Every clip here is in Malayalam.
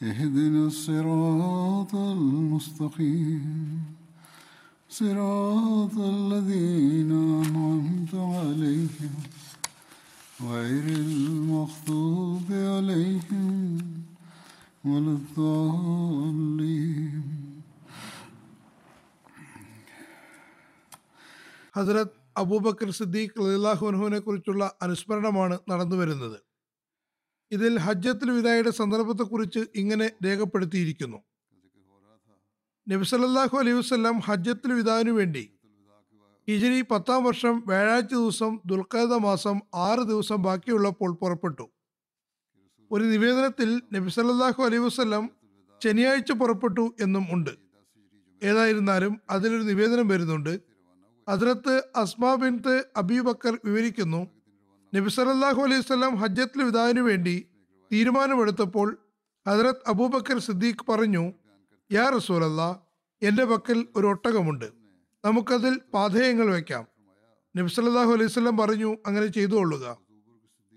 اهدنا الصراط المستقيم صراط الذين أنعمت عليهم غير المغضوب عليهم ولا الضالين ഹസ്രത് അബൂബക്കർ സിദ്ദീഖ് അള്ളാഹുനുവിനെ കുറിച്ചുള്ള അനുസ്മരണമാണ് നടന്നു വരുന്നത് ഇതിൽ ഹജ്ജത്തുൽ വിദായുടെ സന്ദർഭത്തെക്കുറിച്ച് ഇങ്ങനെ രേഖപ്പെടുത്തിയിരിക്കുന്നു. നബിസല്ലാഹു അലൈഹി വസ്ലാം ഹജ്ജത്തുൽ വിദാവിനു വേണ്ടി ഹിജരി പത്താം വർഷം വ്യാഴാഴ്ച ദിവസം ദുൽഖാദ മാസം ആറ് ദിവസം ബാക്കിയുള്ളപ്പോൾ പുറപ്പെട്ടു. ഒരു നിവേദനത്തിൽ നബി സല്ലല്ലാഹു അലൈഹി വസ്ലം ശനിയാഴ്ച പുറപ്പെട്ടു എന്നും ഉണ്ട്. ഏതായിരുന്നാലും അതിലൊരു നിവേദനം വരുന്നുണ്ട്. അതിലത്ത് അസ്മാ ബിൻത്ത് അബീബക്കർ വിവരിക്കുന്നു നബി സല്ലല്ലാഹു അലൈഹി സ്വലാം ഹജ്ജത്തുൽ വിദാവിനു വേണ്ടി തീരുമാനമെടുത്തപ്പോൾ ഹജറത് അബൂബക്കർ സിദ്ദീഖ് പറഞ്ഞു യാ റസൂലല്ല എന്റെ പക്കൽ ഒരു ഒട്ടകമുണ്ട്. നമുക്കതിൽ പാധേയങ്ങൾ വയ്ക്കാം നബി സല്ലാഹു അലൈഹി വസല്ലം പറഞ്ഞു അങ്ങനെ ചെയ്തു കൊള്ളുക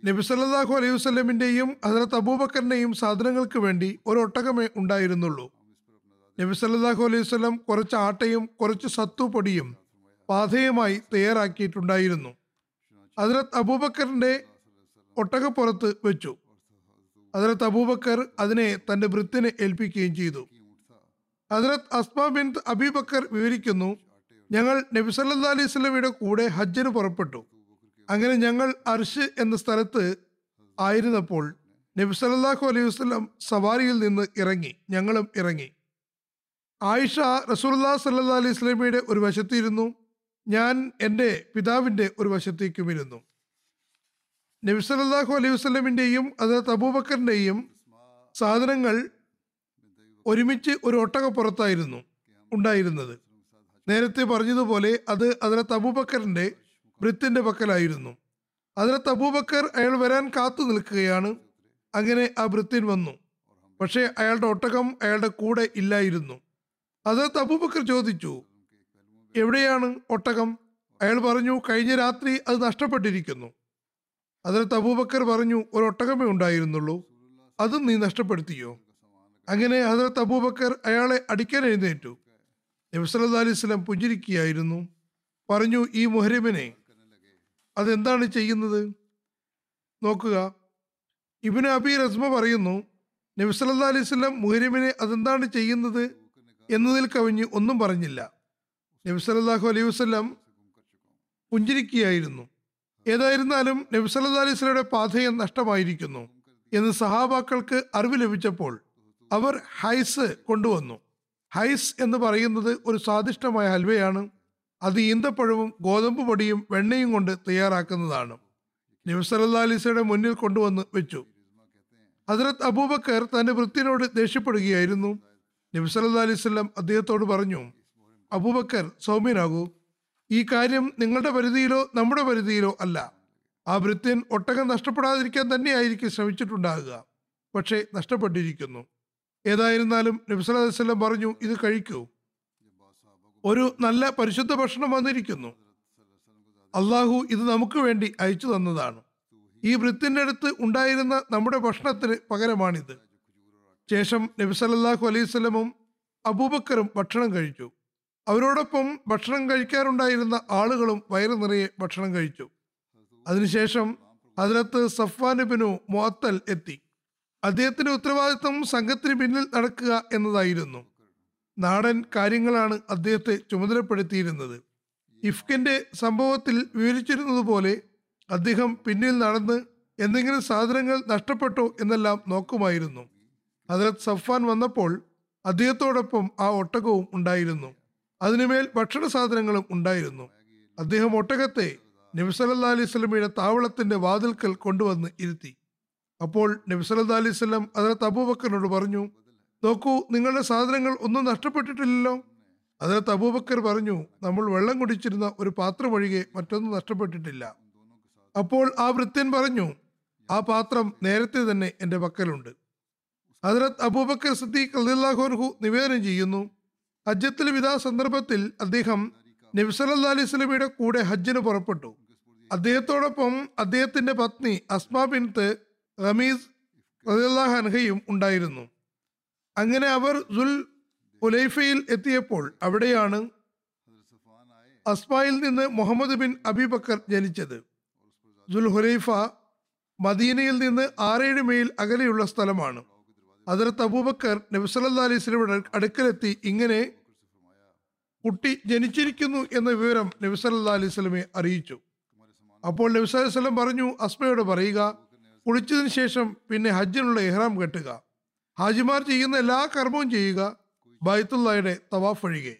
നബി സല്ലാഹു അലൈഹി വസ്ലമിന്റെയും ഹജറത്ത് അബൂബക്കറിന്റെയും സാധനങ്ങൾക്ക് വേണ്ടി ഒരു ഒട്ടകമേ ഉണ്ടായിരുന്നുള്ളൂ. നബി സല്ലാഹു അലൈഹി വസല്ലം കുറച്ച് ആട്ടയും കുറച്ച് സത്തു പൊടിയും പാധേയമായി തയ്യാറാക്കിയിട്ടുണ്ടായിരുന്നു. ഹജറത്ത് അബൂബക്കറിന്റെ ഒട്ടകപ്പുറത്ത് വെച്ചു. ഹജറത്ത് അബൂബക്കർ അതിനെ തന്റെ വൃത്തിനെ ഏൽപ്പിക്കുകയും ചെയ്തു. ഹജറത്ത് അസ്മ ബിൻ അബീബക്കർ വിവരിക്കുന്നു ഞങ്ങൾ നബി സല്ലാ അലൈഹി സ്വലമിയുടെ കൂടെ ഹജ്ജിന് പുറപ്പെട്ടു. അങ്ങനെ ഞങ്ങൾ അർഷ് എന്ന സ്ഥലത്ത് ആയിരുന്നപ്പോൾ നബി സല്ലല്ലാഹു അലൈഹി വസ്ലം സവാരിയിൽ നിന്ന് ഇറങ്ങി ഞങ്ങളും ഇറങ്ങി. ആയിഷ റസൂല്ലാ സല്ലാ അലൈഹി സ്വലമിയുടെ ഒരു വശത്തിരുന്നു ഞാൻ എന്റെ പിതാവിന്റെ ഒരു വശത്തേക്കും ഇരുന്നു നബി സല്ലല്ലാഹു അലൈഹി വസ്ലമിന്റെയും അത് തബൂബക്കറിന്റെയും സാധനങ്ങൾ ഒരുമിച്ച് ഒരു ഒട്ടകപ്പുറത്തായിരുന്നു ഉണ്ടായിരുന്നത്. നേരത്തെ പറഞ്ഞതുപോലെ അത് അതിലെ തബൂബക്കറിന്റെ വൃത്തിന്റെ പക്കലായിരുന്നു. അതിലെ തബൂബക്കർ അയാൾ വരാൻ കാത്തു നിൽക്കുകയാണ്. അങ്ങനെ ആ വൃത്തിൻ വന്നു. പക്ഷേ അയാളുടെ ഒട്ടകം അയാളുടെ കൂടെ ഇല്ലായിരുന്നു. അത് തബൂബക്കർ ചോദിച്ചു എവിടെയാണ് ഒട്ടകം? അയാൾ പറഞ്ഞു കഴിഞ്ഞ രാത്രി അത് നഷ്ടപ്പെട്ടിരിക്കുന്നു. അതിനകത്ത് അബൂബക്കർ പറഞ്ഞു ഒരു ഒട്ടകമേ ഉണ്ടായിരുന്നുള്ളൂ. അതും നീ നഷ്ടപ്പെടുത്തിയോ? അങ്ങനെ ഹസരത്ത് അബൂബക്കർ അയാളെ അടിക്കാൻ എഴുന്നേറ്റു. നബ്സല്ലാ അലൈഹി സ്വലം പുഞ്ചിരിക്കുകയായിരുന്നു. പറഞ്ഞു ഈ മുഹരിമിനെ അതെന്താണ് ചെയ്യുന്നത്? നോക്കുക. ഇബിന് അബി റസ്മ പറയുന്നു നബ്സല്ലാ അലൈഹി സ്വലം മുഹരിമിനെ അതെന്താണ് ചെയ്യുന്നത്? എന്നതിൽ കവിഞ്ഞ് ഒന്നും പറഞ്ഞില്ല. നബ്സല്ലാഹു അലൈഹി വസ്ലം പുഞ്ചിരിക്കുകയായിരുന്നു. ഏതായിരുന്നാലും നബ്സല്ലാ അലൈഹി സ്വലയുടെ പാഥയം നഷ്ടമായിരിക്കുന്നു എന്ന് സഹാബാക്കൾക്ക് അറിവ് ലഭിച്ചപ്പോൾ അവർ ഹൈസ് കൊണ്ടുവന്നു. ഹൈസ് എന്ന് പറയുന്നത് ഒരു സ്വാദിഷ്ടമായ ഹൽവയാണ്. അത് ഈന്തപ്പഴവും ഗോതമ്പ് പൊടിയും വെണ്ണയും കൊണ്ട് തയ്യാറാക്കുന്നതാണ്. നബ്സല്ലാ അലൈസയുടെ മുന്നിൽ കൊണ്ടുവന്ന് വെച്ചു. ഹസരത് അബൂബക്കർ തന്റെ വൃത്തിനോട് ദേഷ്യപ്പെടുകയായിരുന്നു. നബ്സല്ലാ അലൈവല്ലം അദ്ദേഹത്തോട് പറഞ്ഞു അബൂബക്കർ സൗമ്യനാകൂ. ഈ കാര്യം നിങ്ങളുടെ പരിധിയിലോ നമ്മുടെ പരിധിയിലോ അല്ല. ആ വൃത്യൻ ഒട്ടകം നഷ്ടപ്പെടാതിരിക്കാൻ തന്നെയായിരിക്കും ശ്രമിച്ചിട്ടുണ്ടാകുക. പക്ഷേ നഷ്ടപ്പെട്ടിരിക്കുന്നു. ഏതായിരുന്നാലും നബ്സല്ലാ വല്ലം പറഞ്ഞു ഇത് കഴിക്കൂ. ഒരു നല്ല പരിശുദ്ധ ഭക്ഷണം വന്നിരിക്കുന്നു. അള്ളാഹു ഇത് നമുക്ക് വേണ്ടി അയച്ചു തന്നതാണ്. ഈ വൃത്തിന്റെ അടുത്ത് ഉണ്ടായിരുന്ന നമ്മുടെ ഭക്ഷണത്തിന് പകരമാണിത്. ശേഷം നബി സല്ലല്ലാഹു അലൈഹി സ്വലമും അബൂബക്കറും ഭക്ഷണം കഴിച്ചു. അവരോടൊപ്പം ഭക്ഷണം കഴിക്കാറുണ്ടായിരുന്ന ആളുകളും വയറു നിറയെ ഭക്ഷണം കഴിച്ചു. അതിനുശേഷം അതിനകത്ത് സഫ്വാനുബിനു മുഅത്തൽ എത്തി. അദ്ദേഹത്തിന്റെ ഉത്തരവാദിത്വം സംഘത്തിന് പിന്നിൽ നടക്കുക എന്നതായിരുന്നു. നാടൻ കാര്യങ്ങളാണ് അദ്ദേഹത്തെ ചുമതലപ്പെടുത്തിയിരുന്നത്. ഇഫ്കിന്റെ സംഭവത്തിൽ വിവരിച്ചിരുന്നതുപോലെ അദ്ദേഹം പിന്നിൽ നടന്ന് എന്തെങ്കിലും സാധനങ്ങൾ നഷ്ടപ്പെട്ടോ എന്നെല്ലാം നോക്കുമായിരുന്നു. ഹജരത് സഫ്വാൻ വന്നപ്പോൾ അദ്ദേഹത്തോടൊപ്പം ആ ഒട്ടകവും ഉണ്ടായിരുന്നു. അതിനുമേൽ ഭക്ഷണ സാധനങ്ങളും ഉണ്ടായിരുന്നു. അദ്ദേഹം ഒട്ടകത്തെ നബിസല്ലാ അലൈഹി സ്വലമിയുടെ താവളത്തിന്റെ വാതിൽക്കൽ കൊണ്ടുവന്ന് ഇരുത്തി. അപ്പോൾ നബിസല്ലാ അലൈഹി സ്വലം അതിലത്ത് അബൂബക്കറിനോട് പറഞ്ഞു നോക്കൂ നിങ്ങളുടെ സാധനങ്ങൾ ഒന്നും നഷ്ടപ്പെട്ടിട്ടില്ലല്ലോ? അതിലത്ത് അബൂബക്കർ പറഞ്ഞു നമ്മൾ വെള്ളം കുടിച്ചിരുന്ന ഒരു പാത്രം ഒഴികെ മറ്റൊന്നും നഷ്ടപ്പെട്ടിട്ടില്ല. അപ്പോൾ ആ വൃത്യൻ പറഞ്ഞു ആ പാത്രം നേരത്തെ തന്നെ എന്റെ പക്കലുണ്ട്. ഹജറത് അബൂബക്കർ സിദ്ദീഖ് അള്ളാഹുർഹു നിവേദനം ചെയ്യുന്നു ഹജ്ജത്തിൽ വിധാ സന്ദർഭത്തിൽ അദ്ദേഹം നബ്സല അലൈഹി സ്വലമിയുടെ കൂടെ ഹജ്ജിന് പുറപ്പെട്ടു. അദ്ദേഹത്തോടൊപ്പം അദ്ദേഹത്തിന്റെ പത്നി അസ്മ ബിൻത്ത് റമീസ് റളിയല്ലാഹു അൻഹയും ഉണ്ടായിരുന്നു. അങ്ങനെ അവർ സുൽ ഉലൈഫയിൽ എത്തിയപ്പോൾ അവിടെയാണ് അസ്മായിൽ നിന്ന് മുഹമ്മദ് ബിൻ അബിബക്കർ ജനിച്ചത്. സുൽ ഹുലൈഫ മദീനയിൽ നിന്ന് ആറേഴ് മൈൽ അകലെയുള്ള സ്ഥലമാണ്. അതിർത്ത് അബൂബക്കർ നബ്സല്ലാ അലൈഹി സ്വലമിയുടെ അടുക്കലെത്തി ഇങ്ങനെ കുട്ടി ജനിച്ചിരിക്കുന്നു എന്ന വിവരം നബ്സല്ലാ അലൈഹി സ്വലമെ അറിയിച്ചു. അപ്പോൾ നബ്സ് അലൈഹി സ്വലം പറഞ്ഞു അസ്മയോട് പറയുക കുളിച്ചതിന് ശേഷം പിന്നെ ഹജ്ജിനുള്ള ഇഹ്റാം കെട്ടുക. ഹാജിമാർ ചെയ്യുന്ന എല്ലാ കർമ്മവും ചെയ്യുക ബൈത്തുള്ളയുടെ തവാഫ് ഒഴികെ.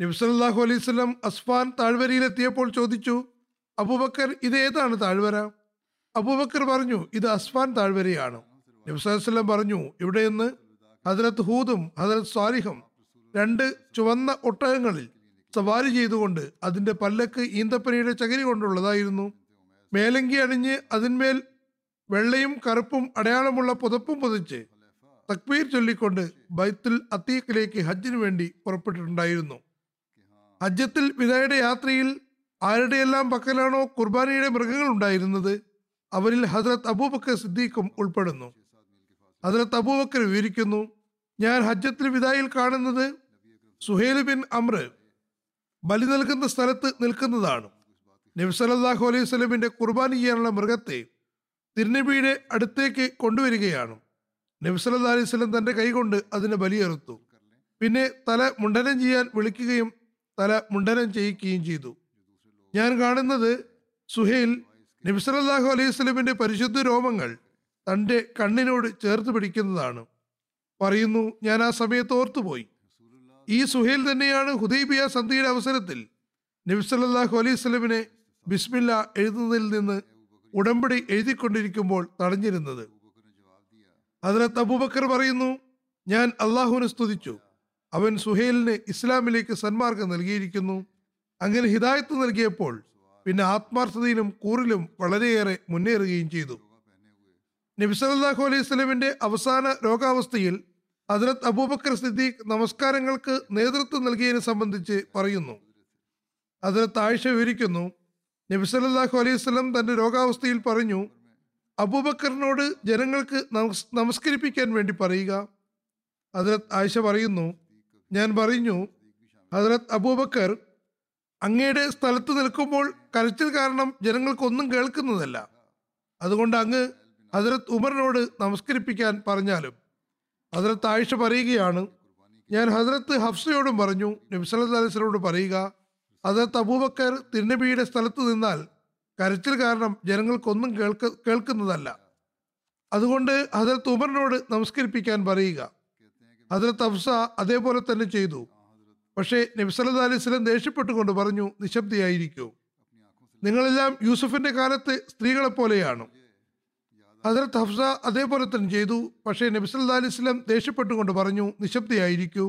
നബ്സല്ലാഹു അലൈഹി സ്വലം അസ്ഫാൻ താഴ്വരയിലെത്തിയപ്പോൾ ചോദിച്ചു അബൂബക്കർ ഇത് ഏതാണ് താഴ്വര? അബൂബക്കർ പറഞ്ഞു ഇത് അസ്ഫാൻ താഴ്വരയാണ്. നബ്സലം പറഞ്ഞു ഇവിടെ നിന്ന് ഹജരത്ത് ഹൂദും ഹജരത്ത് സ്വാലിഹും രണ്ട് ചുവന്ന ഒട്ടകങ്ങളിൽ സവാരി ചെയ്തുകൊണ്ട് അതിന്റെ പല്ലക്ക് ഈന്തപ്പനയുടെ ചകിരി കൊണ്ടുള്ളതായിരുന്നു. മേലങ്കി അണിഞ്ഞ് അതിന്മേൽ വെള്ളയും കറുപ്പും അടയാളമുള്ള പുതപ്പും പുതച്ച് തക്ബീർ ചൊല്ലിക്കൊണ്ട് ബൈത്തുൽ അത്തീഖിലേക്ക് ഹജ്ജിന് വേണ്ടി പുറപ്പെട്ടിട്ടുണ്ടായിരുന്നു. ഹജ്ജത്തിൽ വിദായുടെ യാത്രയിൽ ആരുടെയെല്ലാം പക്കലാണോ കുർബാനയുടെ മൃഗങ്ങൾ ഉണ്ടായിരുന്നത് അവരിൽ ഹസ്രത്ത് അബൂബക്കർ സിദ്ദീഖും ഉൾപ്പെടുന്നു. ഹസ്രത്ത് തബൂബക്കർ വിവരിക്കുന്നു. ഞാൻ ഹജ്ജത്തിൽ വിദായിൽ കാണുന്നത് സുഹേൽ ബിൻ അമ്ര ബലി നൽകുന്ന സ്ഥലത്ത് നിൽക്കുന്നതാണ്. നബി സല്ലല്ലാഹു അലൈഹി സ്വലമിന്റെ കുർബാന ചെയ്യാനുള്ള മൃഗത്തെ തിരുനബിയുടെ അടുത്തേക്ക് കൊണ്ടുവരികയാണ്. നബി സല്ലല്ലാഹു അലൈഹി സ്വലം തന്റെ കൈകൊണ്ട് അതിനെ ബലിയെറുത്തു. പിന്നെ തല മുണ്ടനം ചെയ്യാൻ വിളിക്കുകയും തല മുണ്ടനം ചെയ്യിക്കുകയും ചെയ്തു. ഞാൻ കാണുന്നത് സുഹേൽ നബി സല്ലല്ലാഹു അലൈഹി സ്വലമിന്റെ പരിശുദ്ധ രോമങ്ങൾ തന്റെ കണ്ണിനോട് ചേർത്ത് പിടിക്കുന്നതാണ്. പറയുന്നു ഞാൻ ആ സമയത്ത് ഓർത്തുപോയി. ഈ സുഹേൽ തന്നെയാണ് ഹുദൈബിയ സന്ധിയുടെ അവസരത്തിൽ നബി സല്ലല്ലാഹു അലൈഹി വസല്ലമിനെ ബിസ്മില്ല എഴുതുന്നതിൽ നിന്ന് ഉടമ്പടി എഴുതിക്കൊണ്ടിരിക്കുമ്പോൾ തടഞ്ഞിരുന്നത്. അതിനകത്ത് അബൂബക്കർ പറയുന്നു ഞാൻ അള്ളാഹുവിനെ സ്തുതിച്ചു. അവൻ സുഹേലിന് ഇസ്ലാമിലേക്ക് സന്മാർഗം നൽകിയിരിക്കുന്നു. അങ്ങനെ ഹിദായത്ത് നൽകിയപ്പോൾ പിന്നെ ആത്മാർത്ഥതയിലും കൂറിലും വളരെയേറെ മുന്നേറുകയും ചെയ്തു. നബി സല്ലല്ലാഹു അലൈഹി സ്വലമിന്റെ അവസാന രോഗാവസ്ഥയിൽ ഹദ്രത്ത് അബൂബക്കർ സിദ്ദീഖ് നമസ്കാരങ്ങൾക്ക് നേതൃത്വം നൽകിയതിനെ സംബന്ധിച്ച് പറയുന്നു. ഹദ്രത്ത് ആയിഷ വിവരിക്കുന്നു നബി സല്ലല്ലാഹു അലൈഹി സ്വലം തന്റെ രോഗാവസ്ഥയിൽ പറഞ്ഞു അബൂബക്കറിനോട് ജനങ്ങൾക്ക് നമസ് നമസ്കരിപ്പിക്കാൻ വേണ്ടി പറയുക. ഹദ്രത്ത് ആയിഷ പറയുന്നു ഞാൻ പറഞ്ഞു ഹദ്രത്ത് അബൂബക്കർ അങ്ങയുടെ സ്ഥലത്ത് നിൽക്കുമ്പോൾ കരച്ചിൽ കാരണം ജനങ്ങൾക്കൊന്നും കേൾക്കുന്നതല്ല. അതുകൊണ്ട് അങ്ങ് ഹജരത്ത് ഉമറിനോട് നമസ്കരിപ്പിക്കാൻ പറഞ്ഞാലും ഹജരത്ത് ആയിഷ പറയുകയാണ്. ഞാൻ ഹജരത്ത് ഹഫ്സയോടും പറഞ്ഞു നബി സല്ലല്ലാഹു അലൈഹി വസല്ലമയോട് പറയുക ഹജരത്ത് അബൂബക്കർ തിരുനബിയുടെ സ്ഥലത്ത് നിന്നാൽ കരച്ചിൽ കാരണം ജനങ്ങൾക്കൊന്നും കേൾക്ക കേൾക്കുന്നതല്ല. അതുകൊണ്ട് ഹജരത്ത് ഉമറിനോട് നമസ്കരിപ്പിക്കാൻ പറയുക. ഹജരത്ത് ഹഫ്സ അതേപോലെ തന്നെ ചെയ്തു. പക്ഷേ നബി സല്ലല്ലാഹു അലൈഹി വസല്ലം ദേഷ്യപ്പെട്ടുകൊണ്ട് പറഞ്ഞു നിശബ്ദയായിരിക്കൂ. നിങ്ങളെല്ലാം യൂസുഫിന്റെ കാലത്ത് സ്ത്രീകളെ ഹജരത്ത് ഹഫ്സ അതേപോലെ തന്നെ ചെയ്തു. പക്ഷേ നബി സല്ലല്ലാഹു അലൈഹി വസല്ലം ദേഷ്യപ്പെട്ടുകൊണ്ട് പറഞ്ഞു നിശബ്ദയായിരിക്കൂ.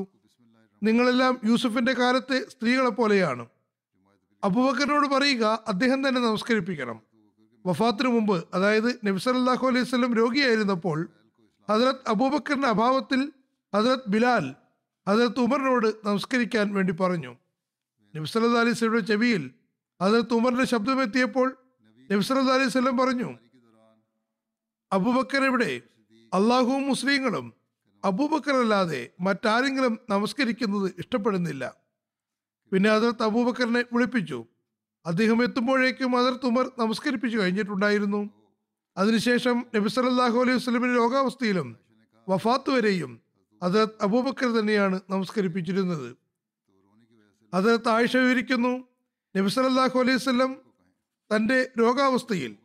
നിങ്ങളെല്ലാം യൂസുഫിന്റെ കാലത്തെ സ്ത്രീകളെ പോലെയാണ്. അബൂബക്കറിനോട് പറയുക അദ്ദേഹം തന്നെ നമസ്കരിപ്പിക്കണം. വഫാത്തിന് മുമ്പ് അതായത് നബി സല്ലല്ലാഹു അലൈഹി സ്വലം രോഗിയായിരുന്നപ്പോൾ ഹസരത് അബൂബക്കറിന്റെ അഭാവത്തിൽ ഹസരത് ബിലാൽ ഹസരത്ത് ഉമറിനോട് നമസ്കരിക്കാൻ വേണ്ടി പറഞ്ഞു. നബി സല്ലല്ലാഹു അലൈഹി സ്വലയുടെ ചെവിയിൽ ഹസരത്ത് ഉമറിന്റെ ശബ്ദമെത്തിയപ്പോൾ നബി സല്ലല്ലാഹു അലൈഹി സ്വലം പറഞ്ഞു അബൂബക്കർ എവിടെ? അള്ളാഹുവും മുസ്ലിങ്ങളും. അബൂബക്കർ അല്ലാതെ മറ്റാരെങ്കിലും നമസ്കരിക്കുന്നത് ഇഷ്ടപ്പെടുന്നില്ല. പിന്നെ അതിർത്ത് അബൂബക്കറിനെ വിളിപ്പിച്ചു. അദ്ദേഹം എത്തുമ്പോഴേക്കും അതിർത്ത് ഉമർ നമസ്കരിപ്പിച്ചു കഴിഞ്ഞിട്ടുണ്ടായിരുന്നു. അതിനുശേഷം നബി സല്ലല്ലാഹു അലൈഹി വസ്ലമിന്റെ രോഗാവസ്ഥയിലും വഫാത്ത് വരെയും അതിർത്ത് അബൂബക്കർ തന്നെയാണ് നമസ്കരിപ്പിച്ചിരുന്നത്. അതിർത്ത് ആയിഷ വിവരിക്കുന്നു നബി സല്ലല്ലാഹു അലൈഹി വസ്ലം തന്റെ രോഗാവസ്ഥയിൽ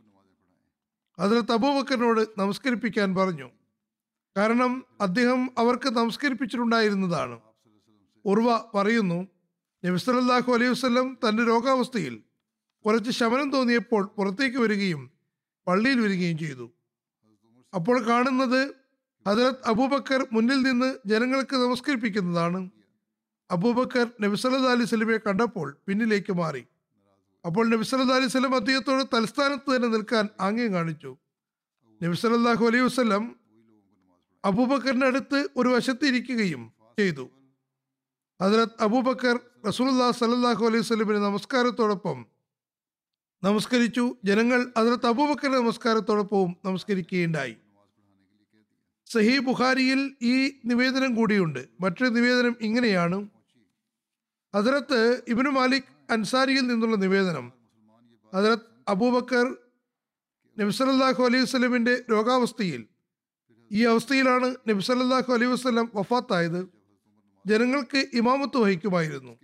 ഹജറത്ത് അബൂബക്കറിനോട് നമസ്കരിപ്പിക്കാൻ പറഞ്ഞു. കാരണം അദ്ദേഹം അവർക്ക് നമസ്കരിപ്പിച്ചിട്ടുണ്ടായിരുന്നതാണ്. ഉർവ പറയുന്നു നബിസ്വല്ലാഹു അലൈഹി വസ്ലം തന്റെ രോഗാവസ്ഥയിൽ കുറച്ച് ശമനം തോന്നിയപ്പോൾ പുറത്തേക്ക് വരികയും പള്ളിയിൽ വരികയും ചെയ്തു. അപ്പോൾ കാണുന്നത് ഹജറത് അബൂബക്കർ മുന്നിൽ നിന്ന് ജനങ്ങൾക്ക് നമസ്കരിപ്പിക്കുന്നതാണ്. അബൂബക്കർ നബി സല്ലല്ലാഹു അലൈഹി വസല്ലമയെ കണ്ടപ്പോൾ പിന്നിലേക്ക് മാറി. അപ്പോൾ നബി സല്ലല്ലാഹു അലൈഹി വസല്ലം അദ്ദേഹത്തോട് തലസ്ഥാനത്ത് തന്നെ നിൽക്കാൻ ആംഗ്യം കാണിച്ചു. നബി സല്ലല്ലാഹു അലൈഹി വസല്ലം അബൂബക്കറിന്റെ അടുത്ത് ഒരു വശത്ത് ഇരിക്കുകയും ചെയ്തു. അതിനകത്ത് അബൂബക്കർ റസൂലുള്ളാഹി സ്വല്ലല്ലാഹു അലൈഹി വസ്ലമിന് നമസ്കാരത്തോടൊപ്പം നമസ്കരിച്ചു. ജനങ്ങൾ അതിനകത്ത് അബൂബക്കറിന്റെ നമസ്കാരത്തോടൊപ്പവും നമസ്കരിക്കുകയുണ്ടായി. സഹി ബുഖാരിയിൽ ഈ നിവേദനം കൂടിയുണ്ട്. മറ്റൊരു നിവേദനം ഇങ്ങനെയാണ്. അതിനകത്ത് ഇബ്നു മാലിക് അൻസാരിയിൽ നിന്നുള്ള നിവേദനം. അതിലത് അബൂബക്കർ നബ്സലല്ലാഹു അലൈഹി വസ്ലമിന്റെ രോഗാവസ്ഥയിൽ ഈ അവസ്ഥയിലാണ് നബ്സലല്ലാഹു അലൈഹി വസ്ലം വഫാത്തായത്. ജനങ്ങൾക്ക് ഇമാമത്ത് വഹിക്കുമായിരുന്നു.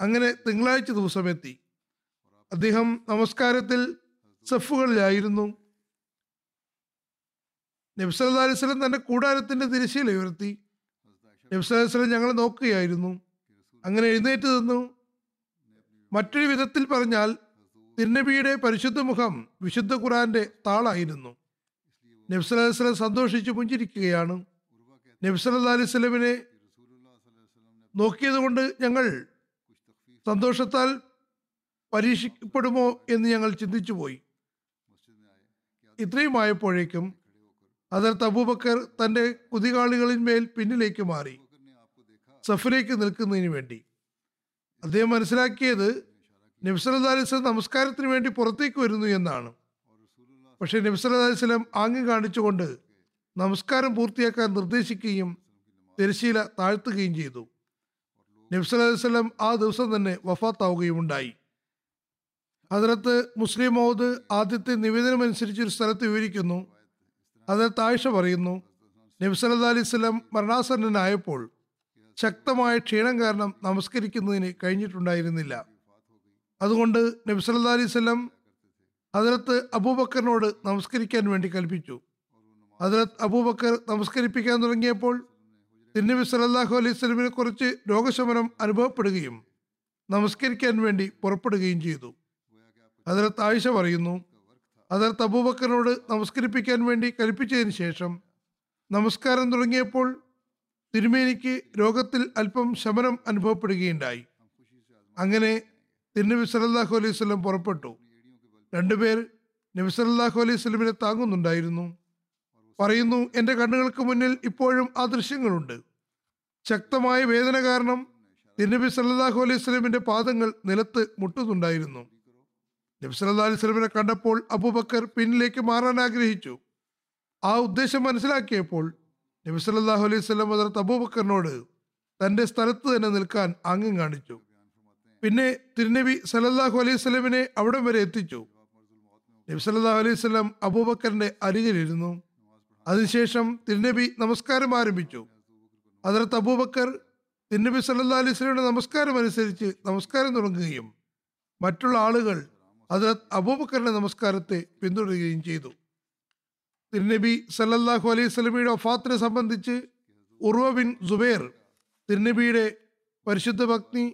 അങ്ങനെ തിങ്കളാഴ്ച ദിവസം എത്തി അദ്ദേഹം നമസ്കാരത്തിൽ സഫുകളിലായിരുന്നു. നബ്സല്ലാ അലൈഹി സ്വലം തന്റെ കൂടാരത്തിന്റെ തിരശ്ശീല ഉയർത്തി നബ്സല്ലാ അലൈഹി സ്വലം ഞങ്ങളെ നോക്കുകയായിരുന്നു. അങ്ങനെ എഴുന്നേറ്റ് നിന്നു. മറ്റൊരു വിധത്തിൽ പറഞ്ഞാൽ തിരുനബിയുടെ പരിശുദ്ധ മുഖം വിശുദ്ധ ഖുറാന്റെ താളായിരുന്നു. സ്വലം സന്തോഷിച്ച് പുഞ്ചിരിക്കുകയാണ്. നബ്സല്ലാ അലൈഹി സ്വലമിനെ നോക്കിയത് കൊണ്ട് ഞങ്ങൾ സന്തോഷത്താൽ പരീക്ഷിക്കപ്പെടുമോ എന്ന് ഞങ്ങൾ ചിന്തിച്ചു പോയി. ഇത്രയുമായപ്പോഴേക്കും തബൂബക്കർ അബൂബക്കർ തന്റെ കുതികാളികളിന്മേൽ പിന്നിലേക്ക് മാറി സഫിലേക്ക് നിൽക്കുന്നതിന് വേണ്ടി. അദ്ദേഹം മനസ്സിലാക്കിയത് നബ്സല്ലാ അലൈഹി നമസ്കാരത്തിന് വേണ്ടി പുറത്തേക്ക് വരുന്നു എന്നാണ്. പക്ഷേ നബ്സല്ലാ അലിസ്ലം ആംഗ്യം കാണിച്ചുകൊണ്ട് നമസ്കാരം പൂർത്തിയാക്കാൻ നിർദ്ദേശിക്കുകയും തിരശീല താഴ്ത്തുകയും ചെയ്തു. നബ്സല്ലാ അലിസ്ലം ആ ദിവസം തന്നെ വഫാത്താവുകയും ഉണ്ടായി അതിനകത്ത് മുസ്ലിം മൗദ് ആദ്യത്തെ നിവേദനം അനുസരിച്ച് ഒരു സ്ഥലത്ത് വിവരിക്കുന്നു. അതിനകത്ത് ആയിഷ പറയുന്നു. നബി സല്ലല്ലാഹു അലൈഹി വസല്ലം മരണാസന്നനായപ്പോൾ ശക്തമായ ക്ഷീണം കാരണം നമസ്കരിക്കുന്നതിന് കഴിഞ്ഞിട്ടുണ്ടായിരുന്നില്ല. അതുകൊണ്ട് നബി സല്ലല്ലാഹു അലൈഹി വസല്ലം ഹജറത്ത് അബൂബക്കറിനോട് നമസ്കരിക്കാൻ വേണ്ടി കൽപ്പിച്ചു. ഹജറത്ത് അബൂബക്കർ നമസ്കരിപ്പിക്കാൻ തുടങ്ങിയപ്പോൾ തിരുനബി സല്ലല്ലാഹു അലൈഹി വസല്ലമിനെ കുറിച്ച് രോഗശമനം അനുഭവപ്പെടുകയും നമസ്കരിക്കാൻ വേണ്ടി പുറപ്പെടുകയും ചെയ്തു. ഹജറത്ത് ആയിഷ പറയുന്നു ഹജറത്ത് അബൂബക്കറിനോട് നമസ്കരിപ്പിക്കാൻ വേണ്ടി കൽപ്പിച്ചതിന് ശേഷം നമസ്കാരം തുടങ്ങിയപ്പോൾ തിരുമേനിക്ക് രോഗത്തിൽ അല്പം ശമനം അനുഭവപ്പെടുകയുണ്ടായി. അങ്ങനെ തിരുനബി സല്ലല്ലാഹു അലൈഹി വസല്ലം പുറപ്പെട്ടു. രണ്ടുപേർ നബി സല്ലല്ലാഹു അലൈഹി സ്വലമിനെ താങ്ങുന്നുണ്ടായിരുന്നു. പറയുന്നു എന്റെ കണ്ണുകൾക്ക് മുന്നിൽ ഇപ്പോഴും ആ ദൃശ്യങ്ങളുണ്ട്. ശക്തമായ വേദന കാരണം തിരുനബി സല്ലാഹു അലൈഹി സ്വലമിന്റെ പാദങ്ങൾ നിലത്ത് മുട്ടുന്നുണ്ടായിരുന്നു. നബി സല്ലാ അലൈഹി സ്വലമിനെ കണ്ടപ്പോൾ അബൂബക്കർ പിന്നിലേക്ക് മാറാൻ ആഗ്രഹിച്ചു. ആ ഉദ്ദേശം മനസ്സിലാക്കിയപ്പോൾ നബി സല്ലല്ലാഹു അലൈഹി വസല്ലം ഹദരത്ത് അബൂബക്കറിനോട് തന്റെ സ്ഥലത്ത് തന്നെ നിൽക്കാൻ ആംഗ്യം കാണിച്ചു. പിന്നെ തിരുനബി സല്ലല്ലാഹു അലൈഹി സ്വലമിനെ അവിടം വരെ എത്തിച്ചു. നബി സല്ലാഹു അലൈഹി സ്വലം അബൂബക്കറിന്റെ അരികിലിരുന്നു. അതിനുശേഷം തിരുനബി നമസ്കാരം ആരംഭിച്ചു. ഹസരത്ത് അബൂബക്കർ തിരുനബി സല്ലാ അലൈഹി വസല്ലമയുടെ നമസ്കാരം അനുസരിച്ച് നമസ്കാരം തുടങ്ങുകയും മറ്റുള്ള ആളുകൾ ഹദരത്ത് അബൂബക്കറിന്റെ നമസ്കാരത്തെ പിന്തുടരുകയും ചെയ്തു. തിരുനബി സല്ലല്ലാഹു അലൈഹി സ്വലമിയുടെ ഒഫാത്തിനെ സംബന്ധിച്ച് ഉർവ ബിൻ സുബൈർ തിരുനബിയുടെ പരിശുദ്ധ ഭക്തി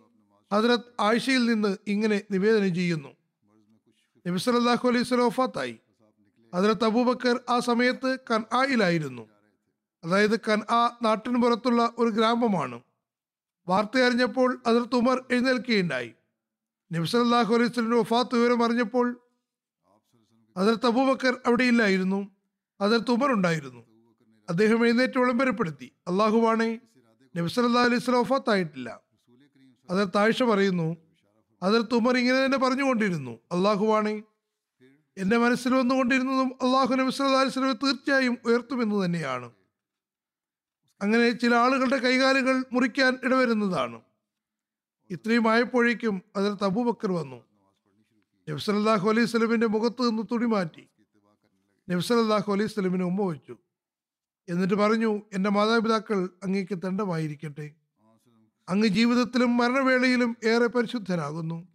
ഹദരത്ത് ആയിഷയിൽ നിന്ന് ഇങ്ങനെ നിവേദനം ചെയ്യുന്നു. നബി സല്ലല്ലാഹു അലൈഹി സ്വലം ഒഫാത്തായി ഹദരത്ത് അബൂബക്കർ ആ സമയത്ത് കൻആയിലായിരുന്നു അതായത് കൻആ നാട്ടിന് പുറത്തുള്ള ഒരു ഗ്രാമമാണ്. വാർത്ത അറിഞ്ഞപ്പോൾ ഹദരത്ത് ഉമർ എഴുന്നേൽക്കുകയുണ്ടായി. നബി സല്ലല്ലാഹു അലൈഹി സ്വലിന്റെ വഫാത്ത് വിവരം അറിഞ്ഞപ്പോൾ ഹദരത്ത് അബൂബക്കർ അവിടെ ഇല്ലായിരുന്നു തുമർ ഉണ്ടായിരുന്നു അദ്ദേഹം എഴുന്നേറ്റ് വിളംബരപ്പെടുത്തി അള്ളാഹുബാണെ നബി സല്ലല്ലാഹു അലൈഹി സ്വലം വഫാത്തായിട്ടില്ല. ഹദരത്ത് ആയിഷ പറയുന്നു. ഹദരത്ത് തുമർ ഇങ്ങനെ തന്നെ പറഞ്ഞുകൊണ്ടിരുന്നു. അള്ളാഹുബാണെ എന്റെ മനസ്സിൽ വന്നുകൊണ്ടിരുന്നതും അള്ളാഹു നബി സല്ലല്ലാഹു അലൈഹി തീർച്ചയായും ഉയർത്തുമെന്ന് തന്നെയാണ്. അങ്ങനെ ചില ആളുകളുടെ കൈകാലുകൾ മുറിക്കാൻ ഇടവരുന്നതാണ്. ഇത്രയും ആയപ്പോഴേക്കും അതിൽ അബൂബക്കർ വന്നു. നബ്സലാഹു അലൈഹി സ്വലമിന്റെ മുഖത്ത് നിന്ന് തുണി മാറ്റി. നബ്സലാഹു അലൈഹി സ്വലമിന് ഉമ്മ വെച്ചു. എന്നിട്ട് പറഞ്ഞു എന്റെ മാതാപിതാക്കൾ അങ്ങേക്ക് തണ്ടമായിരിക്കട്ടെ അങ്ങ് ജീവിതത്തിലും മരണവേളയിലും ഏറെ പരിശുദ്ധനാകുന്നു.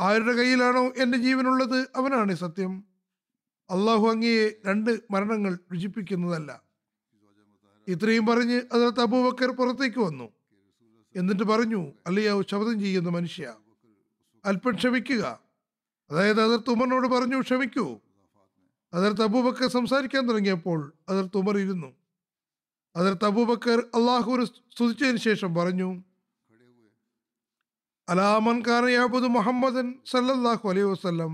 ആരുടെ കയ്യിലാണോ എന്റെ ജീവനുള്ളത് അവനാണ് സത്യം. അള്ളാഹു അങ്ങയെ രണ്ട് മരണങ്ങൾ രുചിപ്പിക്കുന്നതല്ല. ഇത്രയും പറഞ്ഞ് അതിനകത്ത് അബൂബക്കർ പുറത്തേക്ക് വന്നു. എന്നിട്ട് പറഞ്ഞു അല്ലയോ ശബ്ദം ചെയ്യുന്ന മനുഷ്യ. അല്പം ക്ഷമിക്കുക. അതായത് അതിർത്ത് പറഞ്ഞു ക്ഷമിക്കൂ. അതിർത്ത് അബൂബക്കർ സംസാരിക്കാൻ തുടങ്ങിയപ്പോൾ അതിർത്ത് ഉമർ ഇരുന്നു. അതിർത്ത് അബൂബക്കർ അള്ളാഹുവിനെ സ്തുതിച്ചതിന് ശേഷം പറഞ്ഞു അലാമൻ ഖാൻ യാബുദ് മുഹമ്മദൻ സല്ലല്ലാഹു അലൈഹി വസല്ലം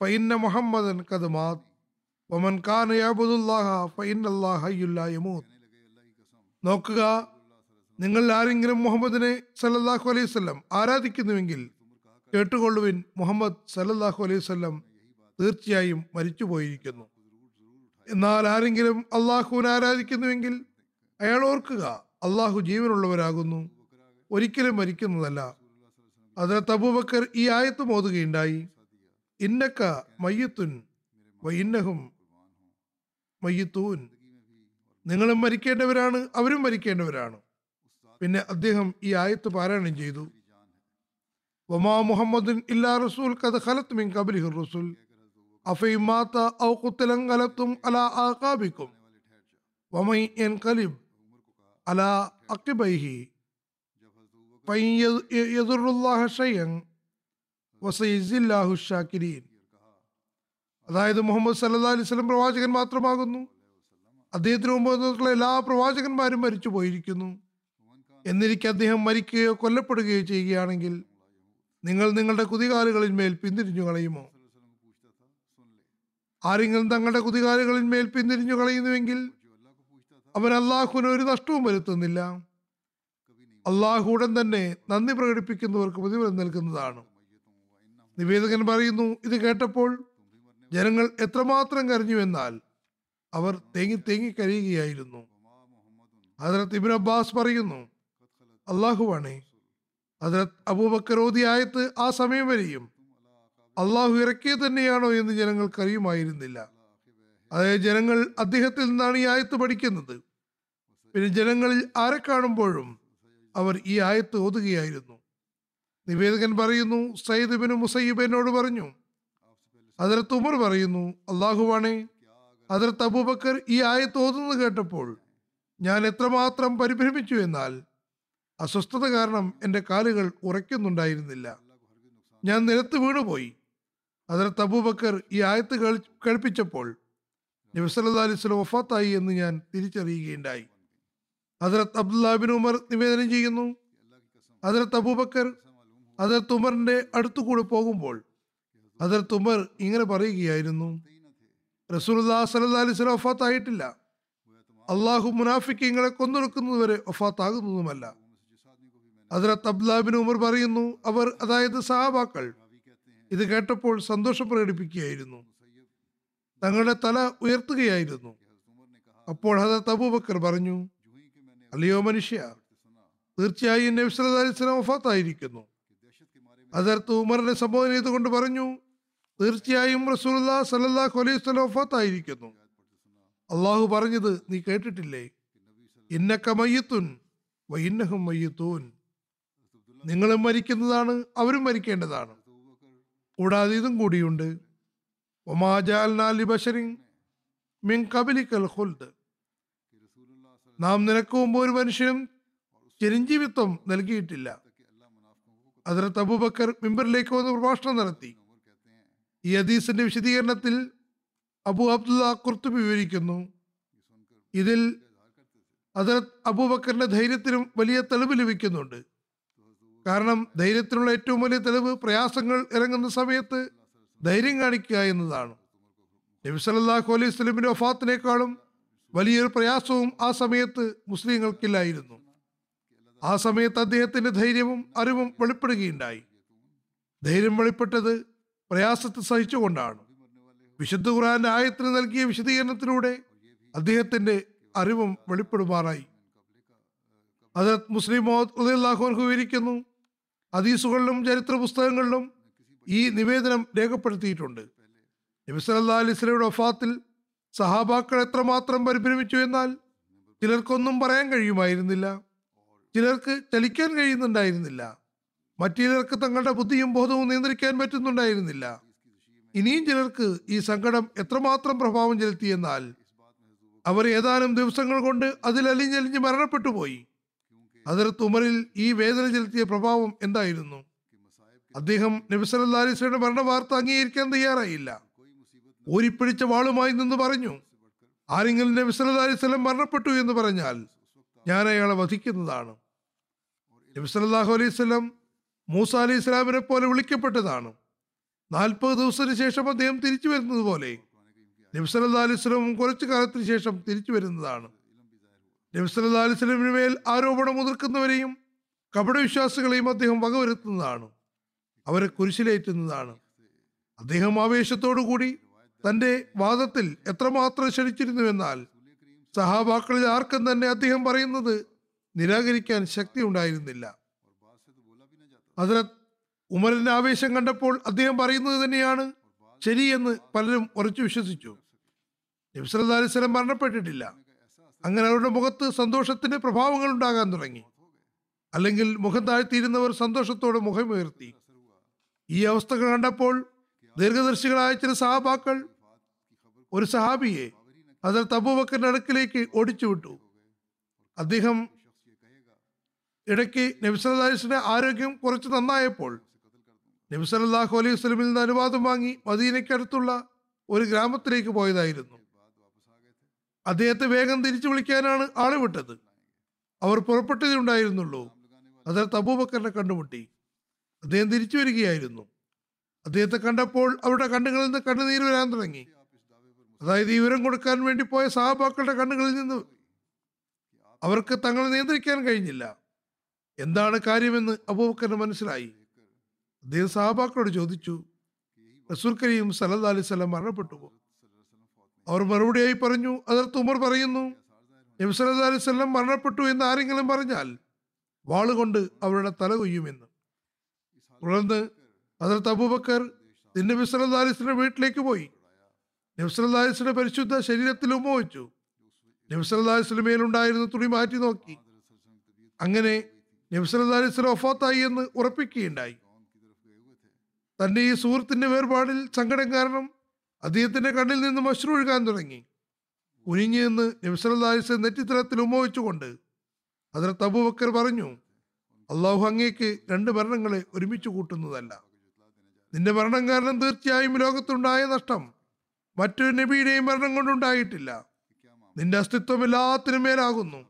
ഫൈന്ന മുഹമ്മദൻ കദ്മാത് വമൻ ഖാൻ യാബുദുല്ലാഹ ഫൈനല്ലാഹ ഹയ്യുല്ലാ യമൂത്ത് നോക്കുക നിങ്ങൾ ആരെങ്കിലും മുഹമ്മദിനെ സല്ലല്ലാഹു അലൈഹി വസല്ലം ആരാധിക്കുന്നുവെങ്കിൽ കേട്ടുകൊള്ളുവിൻ മുഹമ്മദ് സല്ലല്ലാഹു അലൈഹി വസല്ലം തീർച്ചയായും മരിച്ചുപോയിരിക്കുന്നു. എന്നാൽ ആരെങ്കിലും അള്ളാഹുവിനെ ആരാധിക്കുന്നുവെങ്കിൽ അയാൾ ഓർക്കുക അള്ളാഹു ജീവനുള്ളവരാകുന്നു. ഒരിക്കലും മരിക്കുന്നതല്ല. അതിനെ തബൂബക്കർ ഈ ആയത്ത് മോതുകയുണ്ടായി ഇന്നക്ക മയ്യത്തുൻ വൈന്നഹും മയ്യത്തൂൻ. നിങ്ങളും മരിക്കേണ്ടവരാണ് അവരും മരിക്കേണ്ടവരാണ്. പിന്നെ അദ്ദേഹം ഈ ആയത്ത് പാരായണം ചെയ്തു. വമാ മുഹമ്മദ് ഇല്ലാ റസൂൽ കഥ ഖലത്ത് മിൻ കബലിഹുർ റസൂൽ. അഫൈമാത്ത ഔ ഖുത്തിലൻ അല അലാ വമൈ വമൻ യൻഖലിബ് അലാ അക്കിബൈഹി അതായത് മുഹമ്മദ് സല്ലാ അലൈഹി പ്രവാചകൻ മാത്രമാകുന്നു. അദ്ദേഹത്തിന് മുമ്പ് എല്ലാ പ്രവാചകന്മാരും മരിച്ചു പോയിരിക്കുന്നു. എന്നിരിക്കെ അദ്ദേഹം മരിക്കുകയോ കൊല്ലപ്പെടുകയോ ചെയ്യുകയാണെങ്കിൽ നിങ്ങൾ നിങ്ങളുടെ കുതികാലുകളിൽ മേൽ പിന്തിരിഞ്ഞു കളയുമോ ആരെങ്കിലും തങ്ങളുടെ കുതികാലുകളിൽ മേൽ പിന്തിരിഞ്ഞു കളയുന്നുവെങ്കിൽ അവൻ അള്ളാഹുവിന് ഒരു നഷ്ടവും വരുത്തുന്നില്ല. അള്ളാഹു ഉടൻ തന്നെ നന്ദി പ്രകടിപ്പിക്കുന്നവർക്ക് പ്രതിഫലം നൽകുന്നതാണ്. നിവേദകൻ പറയുന്നു ഇത് കേട്ടപ്പോൾ ജനങ്ങൾ എത്രമാത്രം കരഞ്ഞു എന്നാൽ അവർ തേങ്ങി തേങ്ങി കരയുകയായിരുന്നു. ഹജറത്ത് ഇബിൻ അബ്ബാസ് പറയുന്നു അള്ളാഹുവാണേ ഹജറത്ത് അബൂബക്കർ ഓതി ആയത്ത് ആ സമയം വരെയും അള്ളാഹു ഇറക്കിയത് തന്നെയാണോ എന്ന് ജനങ്ങൾക്കറിയുമായിരുന്നില്ല അതായത് ജനങ്ങൾ അദ്ദേഹത്തിൽ നിന്നാണ് ഈ ആയത്ത് പഠിക്കുന്നത്. പിന്നെ ജനങ്ങളിൽ ആരെ കാണുമ്പോഴും അവർ ഈ ആയത്ത് ഓതുകയായിരുന്നു. നിവേദകൻ പറയുന്നു സയ്യിദ് ബിൻ മുസയ്യിബിനോട് പറഞ്ഞു. ഹജറത്ത് ഉമർ പറയുന്നു അള്ളാഹുവാണേ ഹജറത്ത് അബൂബക്കർ ഈ ആയത്ത് ഓതുന്നത് കേട്ടപ്പോൾ ഞാൻ എത്രമാത്രം പരിഭ്രമിച്ചു എന്നാൽ അസ്വസ്ഥത കാരണം എന്റെ കാലുകൾ ഉറയ്ക്കുന്നുണ്ടായിരുന്നില്ല. ഞാൻ നിലത്ത് വീണുപോയി. ഹജറത്ത് അബൂബക്കർ ഈ ആയത്ത് കേൾ- കേൾപ്പിച്ചപ്പോൾ നബി സല്ലാ സ്വലം വഫാത്തായി എന്ന് ഞാൻ തിരിച്ചറിയുകയുണ്ടായി. ഹജറത്ത് അബ്ദുല്ലാബിൻ ഉമർ നിവേദനം ചെയ്യുന്നു. ഹജറത്ത് അബൂബക്കർ അതിർത്ത് ഉമറിന്റെ അടുത്തുകൂടെ പോകുമ്പോൾ അതിർത്ത് ഉമർ ഇങ്ങനെ പറയുകയായിരുന്നു റസൂലുല്ലാ സല്ലാ അലൈഹി സ്വലം വഫാത്തായിട്ടില്ല. അള്ളാഹു മുനാഫിക്കിങ്ങളെ കൊന്നൊടുക്കുന്നത് വരെ വഫാത്താകുന്നതുമല്ല ഹജറത്ത് അബ്ദുല്ലാബിൻ ഉമർ പറയുന്നു അവർ അതായത് സഹാബാക്കൾ ഇത് കേട്ടപ്പോൾ സന്തോഷം പ്രകടിപ്പിക്കുകയായിരുന്നു. തങ്ങളുടെ തല ഉയർത്തുകയായിരുന്നു. അപ്പോൾ ഹജറത്ത് അബൂബക്കർ പറഞ്ഞു അല്ലയോ മനുഷ്യ തീർച്ചയായും നബി സല്ലല്ലാഹു അലൈഹി വസല്ലം വഫാത്തായിരിക്കുന്നു. ഹജറത്ത് ഉമറിനെ സംബോധന ചെയ്തുകൊണ്ട് പറഞ്ഞു തീർച്ചയായും റസൂല്ലാ സല്ലല്ലാഹു അലൈഹി വസല്ലം വഫാത്തായിരിക്കുന്നു. അള്ളാഹു പറഞ്ഞത് നീ കേട്ടിട്ടില്ലേ? ഇന്നക്ക മയ്യത്തുൻ വൈന്നഹും മയ്യത്തൂൻ. നിങ്ങളും മരിക്കുന്നതാണ് അവരും മരിക്കേണ്ടതാണ്. കൂടാതെ ഇതും കൂടിയുണ്ട് നാം നിനക്ക് മുമ്പ് ഒരു മനുഷ്യനും ചിരഞ്ജീവിത്വം നൽകിയിട്ടില്ല. അതിർത്ത് അബൂബക്കർ മിമ്പറിലേക്ക് വന്ന് പ്രഭാഷണം നടത്തി. ഈ ഹദീസിന്റെ വിശദീകരണത്തിൽ അബു അബ്ദുല്ല കുർത്തുബി വിവരിക്കുന്നു. ഇതിൽ അതിർത്ത് അബൂബക്കറിന്റെ ധൈര്യത്തിനും വലിയ തെളിവ് ലഭിക്കുന്നുണ്ട്. കാരണം ധൈര്യത്തിനുള്ള ഏറ്റവും വലിയ തെളിവ് പ്രയാസങ്ങൾ ഇറങ്ങുന്ന സമയത്ത് ധൈര്യം കാണിക്കുക എന്നതാണ്. നബി സല്ലല്ലാഹു അലൈഹി സ്വലമിന്റെ ഒഫാത്തിനേക്കാളും വലിയൊരു പ്രയാസവും ആ സമയത്ത് മുസ്ലിങ്ങൾക്കില്ലായിരുന്നു. ആ സമയത്ത് അദ്ദേഹത്തിന്റെ ധൈര്യവും അറിവും വെളിപ്പെടുകയുണ്ടായി. ധൈര്യം വെളിപ്പെട്ടത് പ്രയാസത്തെ സഹിച്ചുകൊണ്ടാണ്. വിശുദ്ധ ഖുറാന്റെ ആയത്തിന് നൽകിയ വിശദീകരണത്തിലൂടെ അദ്ദേഹത്തിന്റെ അറിവും വെളിപ്പെടുമാറായി. അത് മുസ്ലിം മോഹൻ വിവരിക്കുന്നു ഹദീസുകളിലും ചരിത്ര പുസ്തകങ്ങളിലും ഈ നിവേദനം രേഖപ്പെടുത്തിയിട്ടുണ്ട്. നബി സല്ലാ അലൈഹി വസല്ലമയുടെ വഫാത്തിൽ സഹാബാക്കൾ എത്രമാത്രം പരിഭ്രമിച്ചു എന്നാൽ ചിലർക്കൊന്നും പറയാൻ കഴിയുമായിരുന്നില്ല. ചിലർക്ക് ചലിക്കാൻ കഴിയുന്നുണ്ടായിരുന്നില്ല. മറ്റു ചിലർക്ക് തങ്ങളുടെ ബുദ്ധിയും ബോധവും നിയന്ത്രിക്കാൻ പറ്റുന്നുണ്ടായിരുന്നില്ല. ഇനിയും ചിലർക്ക് ഈ സങ്കടം എത്രമാത്രം പ്രഭാവം ചെലുത്തിയെന്നാൽ അവർ ഏതാനും ദിവസങ്ങൾ കൊണ്ട് അതിൽ അലിഞ്ഞലിഞ്ഞ് മരണപ്പെട്ടു പോയി. അതിർത്ത് ഉമറിൽ ഈ വേദന ചെലുത്തിയ പ്രഭാവം എന്തായിരുന്നു? അദ്ദേഹം നബിസല്ലാ അലിസ്ലയുടെ മരണ വാർത്ത അംഗീകരിക്കാൻ തയ്യാറായില്ല. ഊരിപ്പിടിച്ച വാളുമായി നിന്ന് പറഞ്ഞു ആരെങ്കിലും നബിസലിസ്ലം മരണപ്പെട്ടു എന്ന് പറഞ്ഞാൽ ഞാൻ അയാളെ വധിക്കുന്നതാണ്. നബിസലാഹു അലൈഹി സ്വലം മൂസ അലി ഇസ്ലാമിനെ പോലെ വിളിക്കപ്പെട്ടതാണ്. നാൽപ്പത് ദിവസത്തിന് ശേഷം അദ്ദേഹം തിരിച്ചു വരുന്നത് പോലെ നബ്സല്ലാ അലിസ്ലം കുറച്ചു കാലത്തിന് ശേഷം തിരിച്ചു വരുന്നതാണ്. നബ്സല്ലാ അലിസ്ലമിന് മേൽ ആരോപണം മുതിർക്കുന്നവരെയും കപടവിശ്വാസികളെയും അദ്ദേഹം വകവരുത്തുന്നതാണ്. അവരെ കുരിശിലേറ്റുന്നതാണ്. അദ്ദേഹം ആവേശത്തോടു കൂടി തന്റെ വാദത്തിൽ എത്രമാത്രം ക്ഷണിച്ചിരുന്നുവെന്നാൽ സഹാബാക്കളിൽ ആർക്കും തന്നെ അദ്ദേഹം പറയുന്നത് നിരാകരിക്കാൻ ശക്തി ഉണ്ടായിരുന്നില്ല. ഹസരത് ഉമറിന്റെ ആവേശം കണ്ടപ്പോൾ അദ്ദേഹം പറയുന്നത് തന്നെയാണ് ശരിയെന്ന് പലരും ഉറച്ചു വിശ്വസിച്ചു. നബ്സല്ലാ അലിസ്ലം മരണപ്പെട്ടിട്ടില്ല. അങ്ങനെ അവരുടെ മുഖത്ത് സന്തോഷത്തിന്റെ പ്രഭാവങ്ങൾ ഉണ്ടാകാൻ തുടങ്ങി. അല്ലെങ്കിൽ മുഖം താഴ്ത്തിയിരുന്നവർ സന്തോഷത്തോടെ മുഖമുയർത്തി. ഈ അവസ്ഥകൾ കണ്ടപ്പോൾ ദീർഘദർശികളായ ചില സഹാബാക്കൾ ഒരു സഹാബിയെ അതർ തബൂബക്കറിന്റെ അടുക്കിലേക്ക് ഓടിച്ചു വിട്ടു അദ്ദേഹം ഇടയ്ക്ക് നബിസലിന്റെ ആരോഗ്യം കുറച്ച് നന്നായപ്പോൾ നബിസലാഹു അലൈഹി വസ്ലമിൽ നിന്ന് അനുവാദം വാങ്ങി മദീനയ്ക്കടുത്തുള്ള ഒരു ഗ്രാമത്തിലേക്ക് പോയതായിരുന്നു. അദ്ദേഹത്തെ വേഗം തിരിച്ചു വിളിക്കാനാണ് ആളെ വിട്ടത്. അവർ പുറപ്പെട്ടതേ ഉണ്ടായിരുന്നുള്ളൂ. അതിർത്ത് അബൂബക്കറിനെ കണ്ടുമുട്ടി. അദ്ദേഹം തിരിച്ചു വരികയായിരുന്നു. അദ്ദേഹത്തെ കണ്ടപ്പോൾ അവരുടെ കണ്ണുകളിൽ നിന്ന് കണ്ണുനീര് വരാൻ തുടങ്ങി. അതായത് വിവരം കൊടുക്കാൻ വേണ്ടി പോയ സഹാബാക്കളുടെ കണ്ണുകളിൽ നിന്ന് അവർക്ക് തങ്ങളെ നിയന്ത്രിക്കാൻ കഴിഞ്ഞില്ല. എന്താണ് കാര്യമെന്ന് അബൂബക്കറിന് മനസ്സിലായി. അദ്ദേഹം സഹാബാക്കളോട് ചോദിച്ചു റസൂൽ കരീം സലഹ് അലൈഹി മരണപ്പെട്ടു അവർ മറുപടിയായി പറഞ്ഞു അതിർത്ത് ഉമർ പറയുന്നു നബി സല്ലല്ലാഹു അലൈഹി വസല്ലം മരണപ്പെട്ടു എന്ന് ആരെങ്കിലും പറഞ്ഞാൽ വാളുകൊണ്ട് അവരുടെ തല കൊയ്യുമെന്ന്. തുടർന്ന് അതിർത്ത് അബൂബക്കർ നബി സല്ലല്ലാഹു അലൈഹി വസല്ലം വീട്ടിലേക്ക് പോയി. നബി സല്ലല്ലാഹു അലൈഹി വസല്ലം പരിശുദ്ധ ശരീരത്തിൽ ഉമ്മ വെച്ചു നബി സല്ലല്ലാഹു അലൈഹി തുണി മാറ്റി നോക്കി. അങ്ങനെ നബി സല്ലല്ലാഹു അലൈഹി വസല്ലം എന്ന് ഉറപ്പിക്കുകയുണ്ടായി. തന്റെ ഈ സുഹൃത്തിന്റെ വേർപാടിൽ സങ്കടം കാരണം അദ്ദേഹത്തിന്റെ കണ്ണിൽ നിന്ന് മശ്രു ഒഴുകാൻ തുടങ്ങി. കുനിഞ്ഞു നിന്ന് നബ്സലാസ് നെറ്റിത്തലത്തിൽ ഉമ്മവെച്ചുകൊണ്ട് അതിർത്ത് അബൂബക്കർ പറഞ്ഞു അള്ളാഹു അങ്ങേക്ക് രണ്ട് മരണങ്ങളെ ഒരുമിച്ച് കൂട്ടുന്നതല്ല. നിന്റെ മരണം കാരണം തീർച്ചയായും ലോകത്തുണ്ടായ നഷ്ടം മറ്റൊരു നബിയുടെയും മരണം കൊണ്ടുണ്ടായിട്ടില്ല. നിന്റെ അസ്തിത്വം എല്ലാത്തിനും മേലാകുന്നു.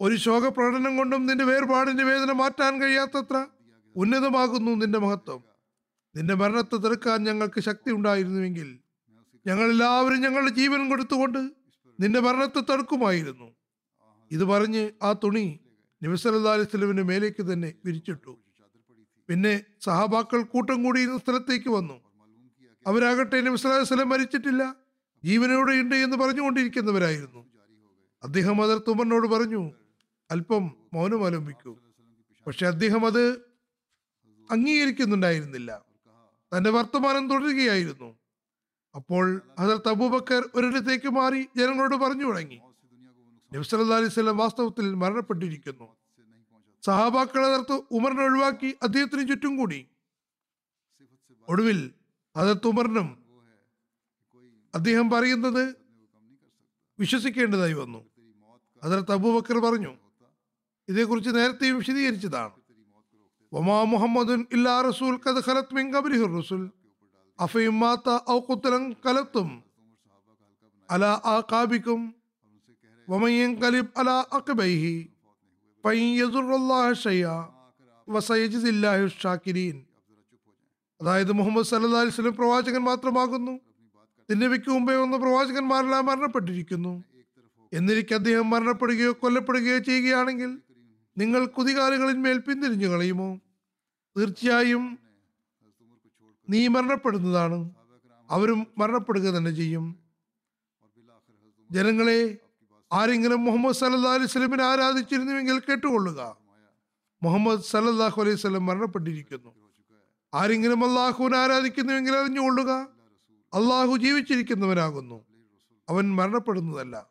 ഒരു ശോക പ്രകടനം കൊണ്ടും നിന്റെ വേർപാടിന്റെ വേദന മാറ്റാൻ കഴിയാത്തത്ര ഉന്നതമാകുന്നു നിന്റെ മഹത്വം. നിന്റെ മരണത്തെ തീർക്കാൻ ഞങ്ങൾക്ക് ശക്തി ഉണ്ടായിരുന്നുവെങ്കിൽ ഞങ്ങൾ എല്ലാവരും ഞങ്ങളുടെ ജീവൻ കൊടുത്തുകൊണ്ട് നിന്റെ മരണത്തെ തടുക്കുമായിരുന്നു ഇത് പറഞ്ഞ് ആ തുണി നബിസല്ലാ മേലേക്ക് തന്നെ വിരിച്ചിട്ടു. പിന്നെ സഹാബാക്കൾ കൂട്ടം കൂടിയിരുന്ന സ്ഥലത്തേക്ക് വന്നു. അവരാകട്ടെ വസ്ലം മരിച്ചിട്ടില്ല. ജീവനോടെ ഉണ്ട് എന്ന് പറഞ്ഞുകൊണ്ടിരിക്കുന്നവരായിരുന്നു. അദ്ദേഹം അതർ തുമറിനോട് പറഞ്ഞു അല്പം മൗനം ആലംബിക്കൂ പക്ഷെ അദ്ദേഹം അത് അംഗീകരിക്കുന്നുണ്ടായിരുന്നില്ല. തന്റെ വർത്തമാനം തുടരുകയായിരുന്നു. അപ്പോൾ ഹസരത്ത് അബൂബക്കർ ഒരിടത്തേക്ക് മാറി ജനങ്ങളോട് പറഞ്ഞു തുടങ്ങി. നബ്സല്ലാ അലൈഹി വാസ്തവത്തിൽ മരണപ്പെട്ടിരിക്കുന്നു. സഹാബാക്കളെ നേർത്ത് ഉമറിനെ ഒഴിവാക്കി അദ്ദേഹത്തിന് ചുറ്റും കൂടി. ഒടുവിൽ അതത്ത് ഉമറിനും അദ്ദേഹം പറയുന്നത് വിശ്വസിക്കേണ്ടതായി വന്നു. ഹസരത്ത് അബൂബക്കർ പറഞ്ഞു ഇതേക്കുറിച്ച് നേരത്തെയും വിശദീകരിച്ചതാണ്. വമാ മുഹമ്മദുൻ ഇല്ലാ റസൂൽ കത് ഖലത് മിൻ ഖബ്രിഹി റസൂൽ. അഫയും ഔ ഖുത്ലൻ കലത്തും അലാ ആഖാബിക്കും വമൻ യൻകലിബ് അലാ അഖബൈഹി ഫൈൻ യസുറുല്ലാഹ ഷൈഅ വസയജിസില്ലാഹു ഷാക്കിരീൻ അതായത് മുഹമ്മദ് സല്ലല്ലാഹു അലൈഹി വസല്ലം പ്രവാചകൻ മാത്രമാകുന്നു. തിന്നവയ്ക്ക് മുമ്പേ വന്ന പ്രവാചകന്മാരെല്ലാം മരണപ്പെട്ടിരിക്കുന്നു. എന്നിരിക്കെ അദ്ദേഹം മരണപ്പെടുകയോ കൊല്ലപ്പെടുകയോ ചെയ്യുകയാണെങ്കിൽ നിങ്ങൾ കുതികാലങ്ങളിന്മേൽ പിന്തിരിഞ്ഞു കളയുമോ? തീർച്ചയായും നീ മരണപ്പെടുന്നതാണ്. അവരും മരണപ്പെടുക തന്നെ ചെയ്യും. ജനങ്ങളെ ആരെങ്കിലും മുഹമ്മദ് സല്ലാ അലൈഹി സ്വലമിനെ ആരാധിച്ചിരുന്നുവെങ്കിൽ കേട്ടുകൊള്ളുക. മുഹമ്മദ് സല്ലാഹു അലൈഹി സ്വലം മരണപ്പെട്ടിരിക്കുന്നു. ആരെങ്കിലും അള്ളാഹുവിനെ ആരാധിക്കുന്നുവെങ്കിൽ അറിഞ്ഞുകൊള്ളുക. അള്ളാഹു ജീവിച്ചിരിക്കുന്നവനാകുന്നു. അവൻ മരണപ്പെടുന്നതല്ല.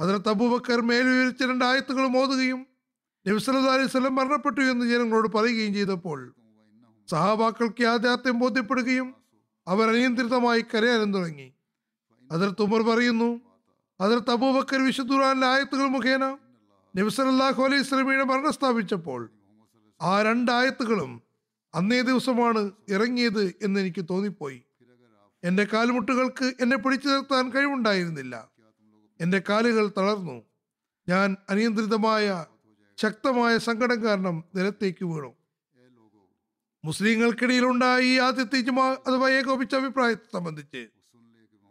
അതിനകത്ത് അബൂബക്കർ മേൽവിവരിച്ച രണ്ട് ആയത്തുകൾ ഓതുകയും നബിസല്ലാ അലൈഹി സ്വലം മരണപ്പെട്ടു എന്ന് ജനങ്ങളോട് പറയുകയും ചെയ്തപ്പോൾ സഹാബാക്കൾക്ക് യാഥാർത്ഥ്യം ബോധ്യപ്പെടുകയും അവർ അനിയന്ത്രിതമായി കരയാനും തുടങ്ങി. അതിർത്ത് ഉമർ പറയുന്നു അതിർത്ത് അബൂബക്കർ വിശുദ്ധുറാനിലെ ആയത്തുകൾ മുഖേന നബിസലല്ലാഹു അലൈഹി സ്വലമിയുടെ മരണം സ്ഥാപിച്ചപ്പോൾ ആ രണ്ടായത്തുകളും അന്നേ ദിവസമാണ് ഇറങ്ങിയത് എന്ന് എനിക്ക് തോന്നിപ്പോയി. എന്റെ കാൽമുട്ടുകൾക്ക് എന്നെ പിടിച്ചു നിർത്താൻ കഴിവുണ്ടായിരുന്നില്ല. എന്റെ കാലുകൾ തളർന്നു. ഞാൻ അനിയന്ത്രിതമായ ശക്തമായ സങ്കടം കാരണം നിലത്തേക്ക് വീണു. മുസ്ലിങ്ങൾക്കിടയിലുണ്ടായി ഈ ആദ്യത്തെ ജുമാ അഥവാ ഏകോപിച്ച അഭിപ്രായത്തെ സംബന്ധിച്ച്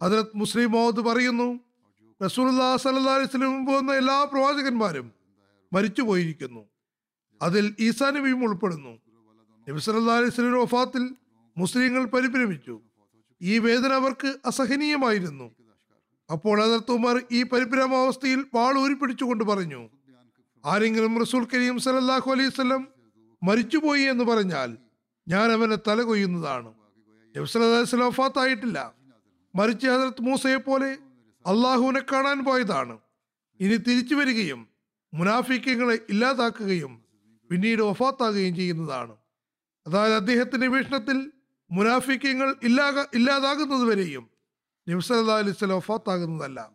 അതിലത്ത് മുസ്ലിം മോഹത്ത് പറയുന്നു റസൂലുള്ളാഹി സല്ലല്ലാഹു അലൈഹി മുമ്പ് വന്ന എല്ലാ പ്രവാചകന്മാരും മരിച്ചു പോയിരിക്കുന്നു അതിൽ ഈസാ നബിയും ഉൾപ്പെടുന്നു. നബി അലൈഹി വസല്ലം വഫാത്തിൽ മുസ്ലിങ്ങൾ പരിഭ്രമിച്ചു. ഈ വേദന അവർക്ക് അസഹനീയമായിരുന്നു. അപ്പോൾ അതിർത്തുമാർ ഈ പരിഭ്രമാവസ്ഥയിൽ വാൾ ഊരിപ്പിടിച്ചുകൊണ്ട് പറഞ്ഞു ആരെങ്കിലും റസൂൽ കരീം സലല്ലാഹു അലൈഹി മരിച്ചുപോയി എന്ന് പറഞ്ഞാൽ ഞാൻ അവനെ തല കൊയ്യുന്നതാണ്. വഫാത്തായിട്ടില്ല. മറിച്ച് ഹജറത്ത് മൂസയെ പോലെ അള്ളാഹുവിനെ കാണാൻ പോയതാണ്. ഇനി തിരിച്ചു വരികയും മുനാഫിക്കങ്ങളെ ഇല്ലാതാക്കുകയും പിന്നീട് വഫാത്താകുകയും ചെയ്യുന്നതാണ്. അതായത് അദ്ദേഹത്തിന്റെ വീക്ഷണത്തിൽ മുനാഫിക്കങ്ങൾ ഇല്ലാക ഇല്ലാതാകുന്നതുവരെയും നബ്സല്ലാ അലിസ്ലം വഫാത്താകുന്നതല്ല.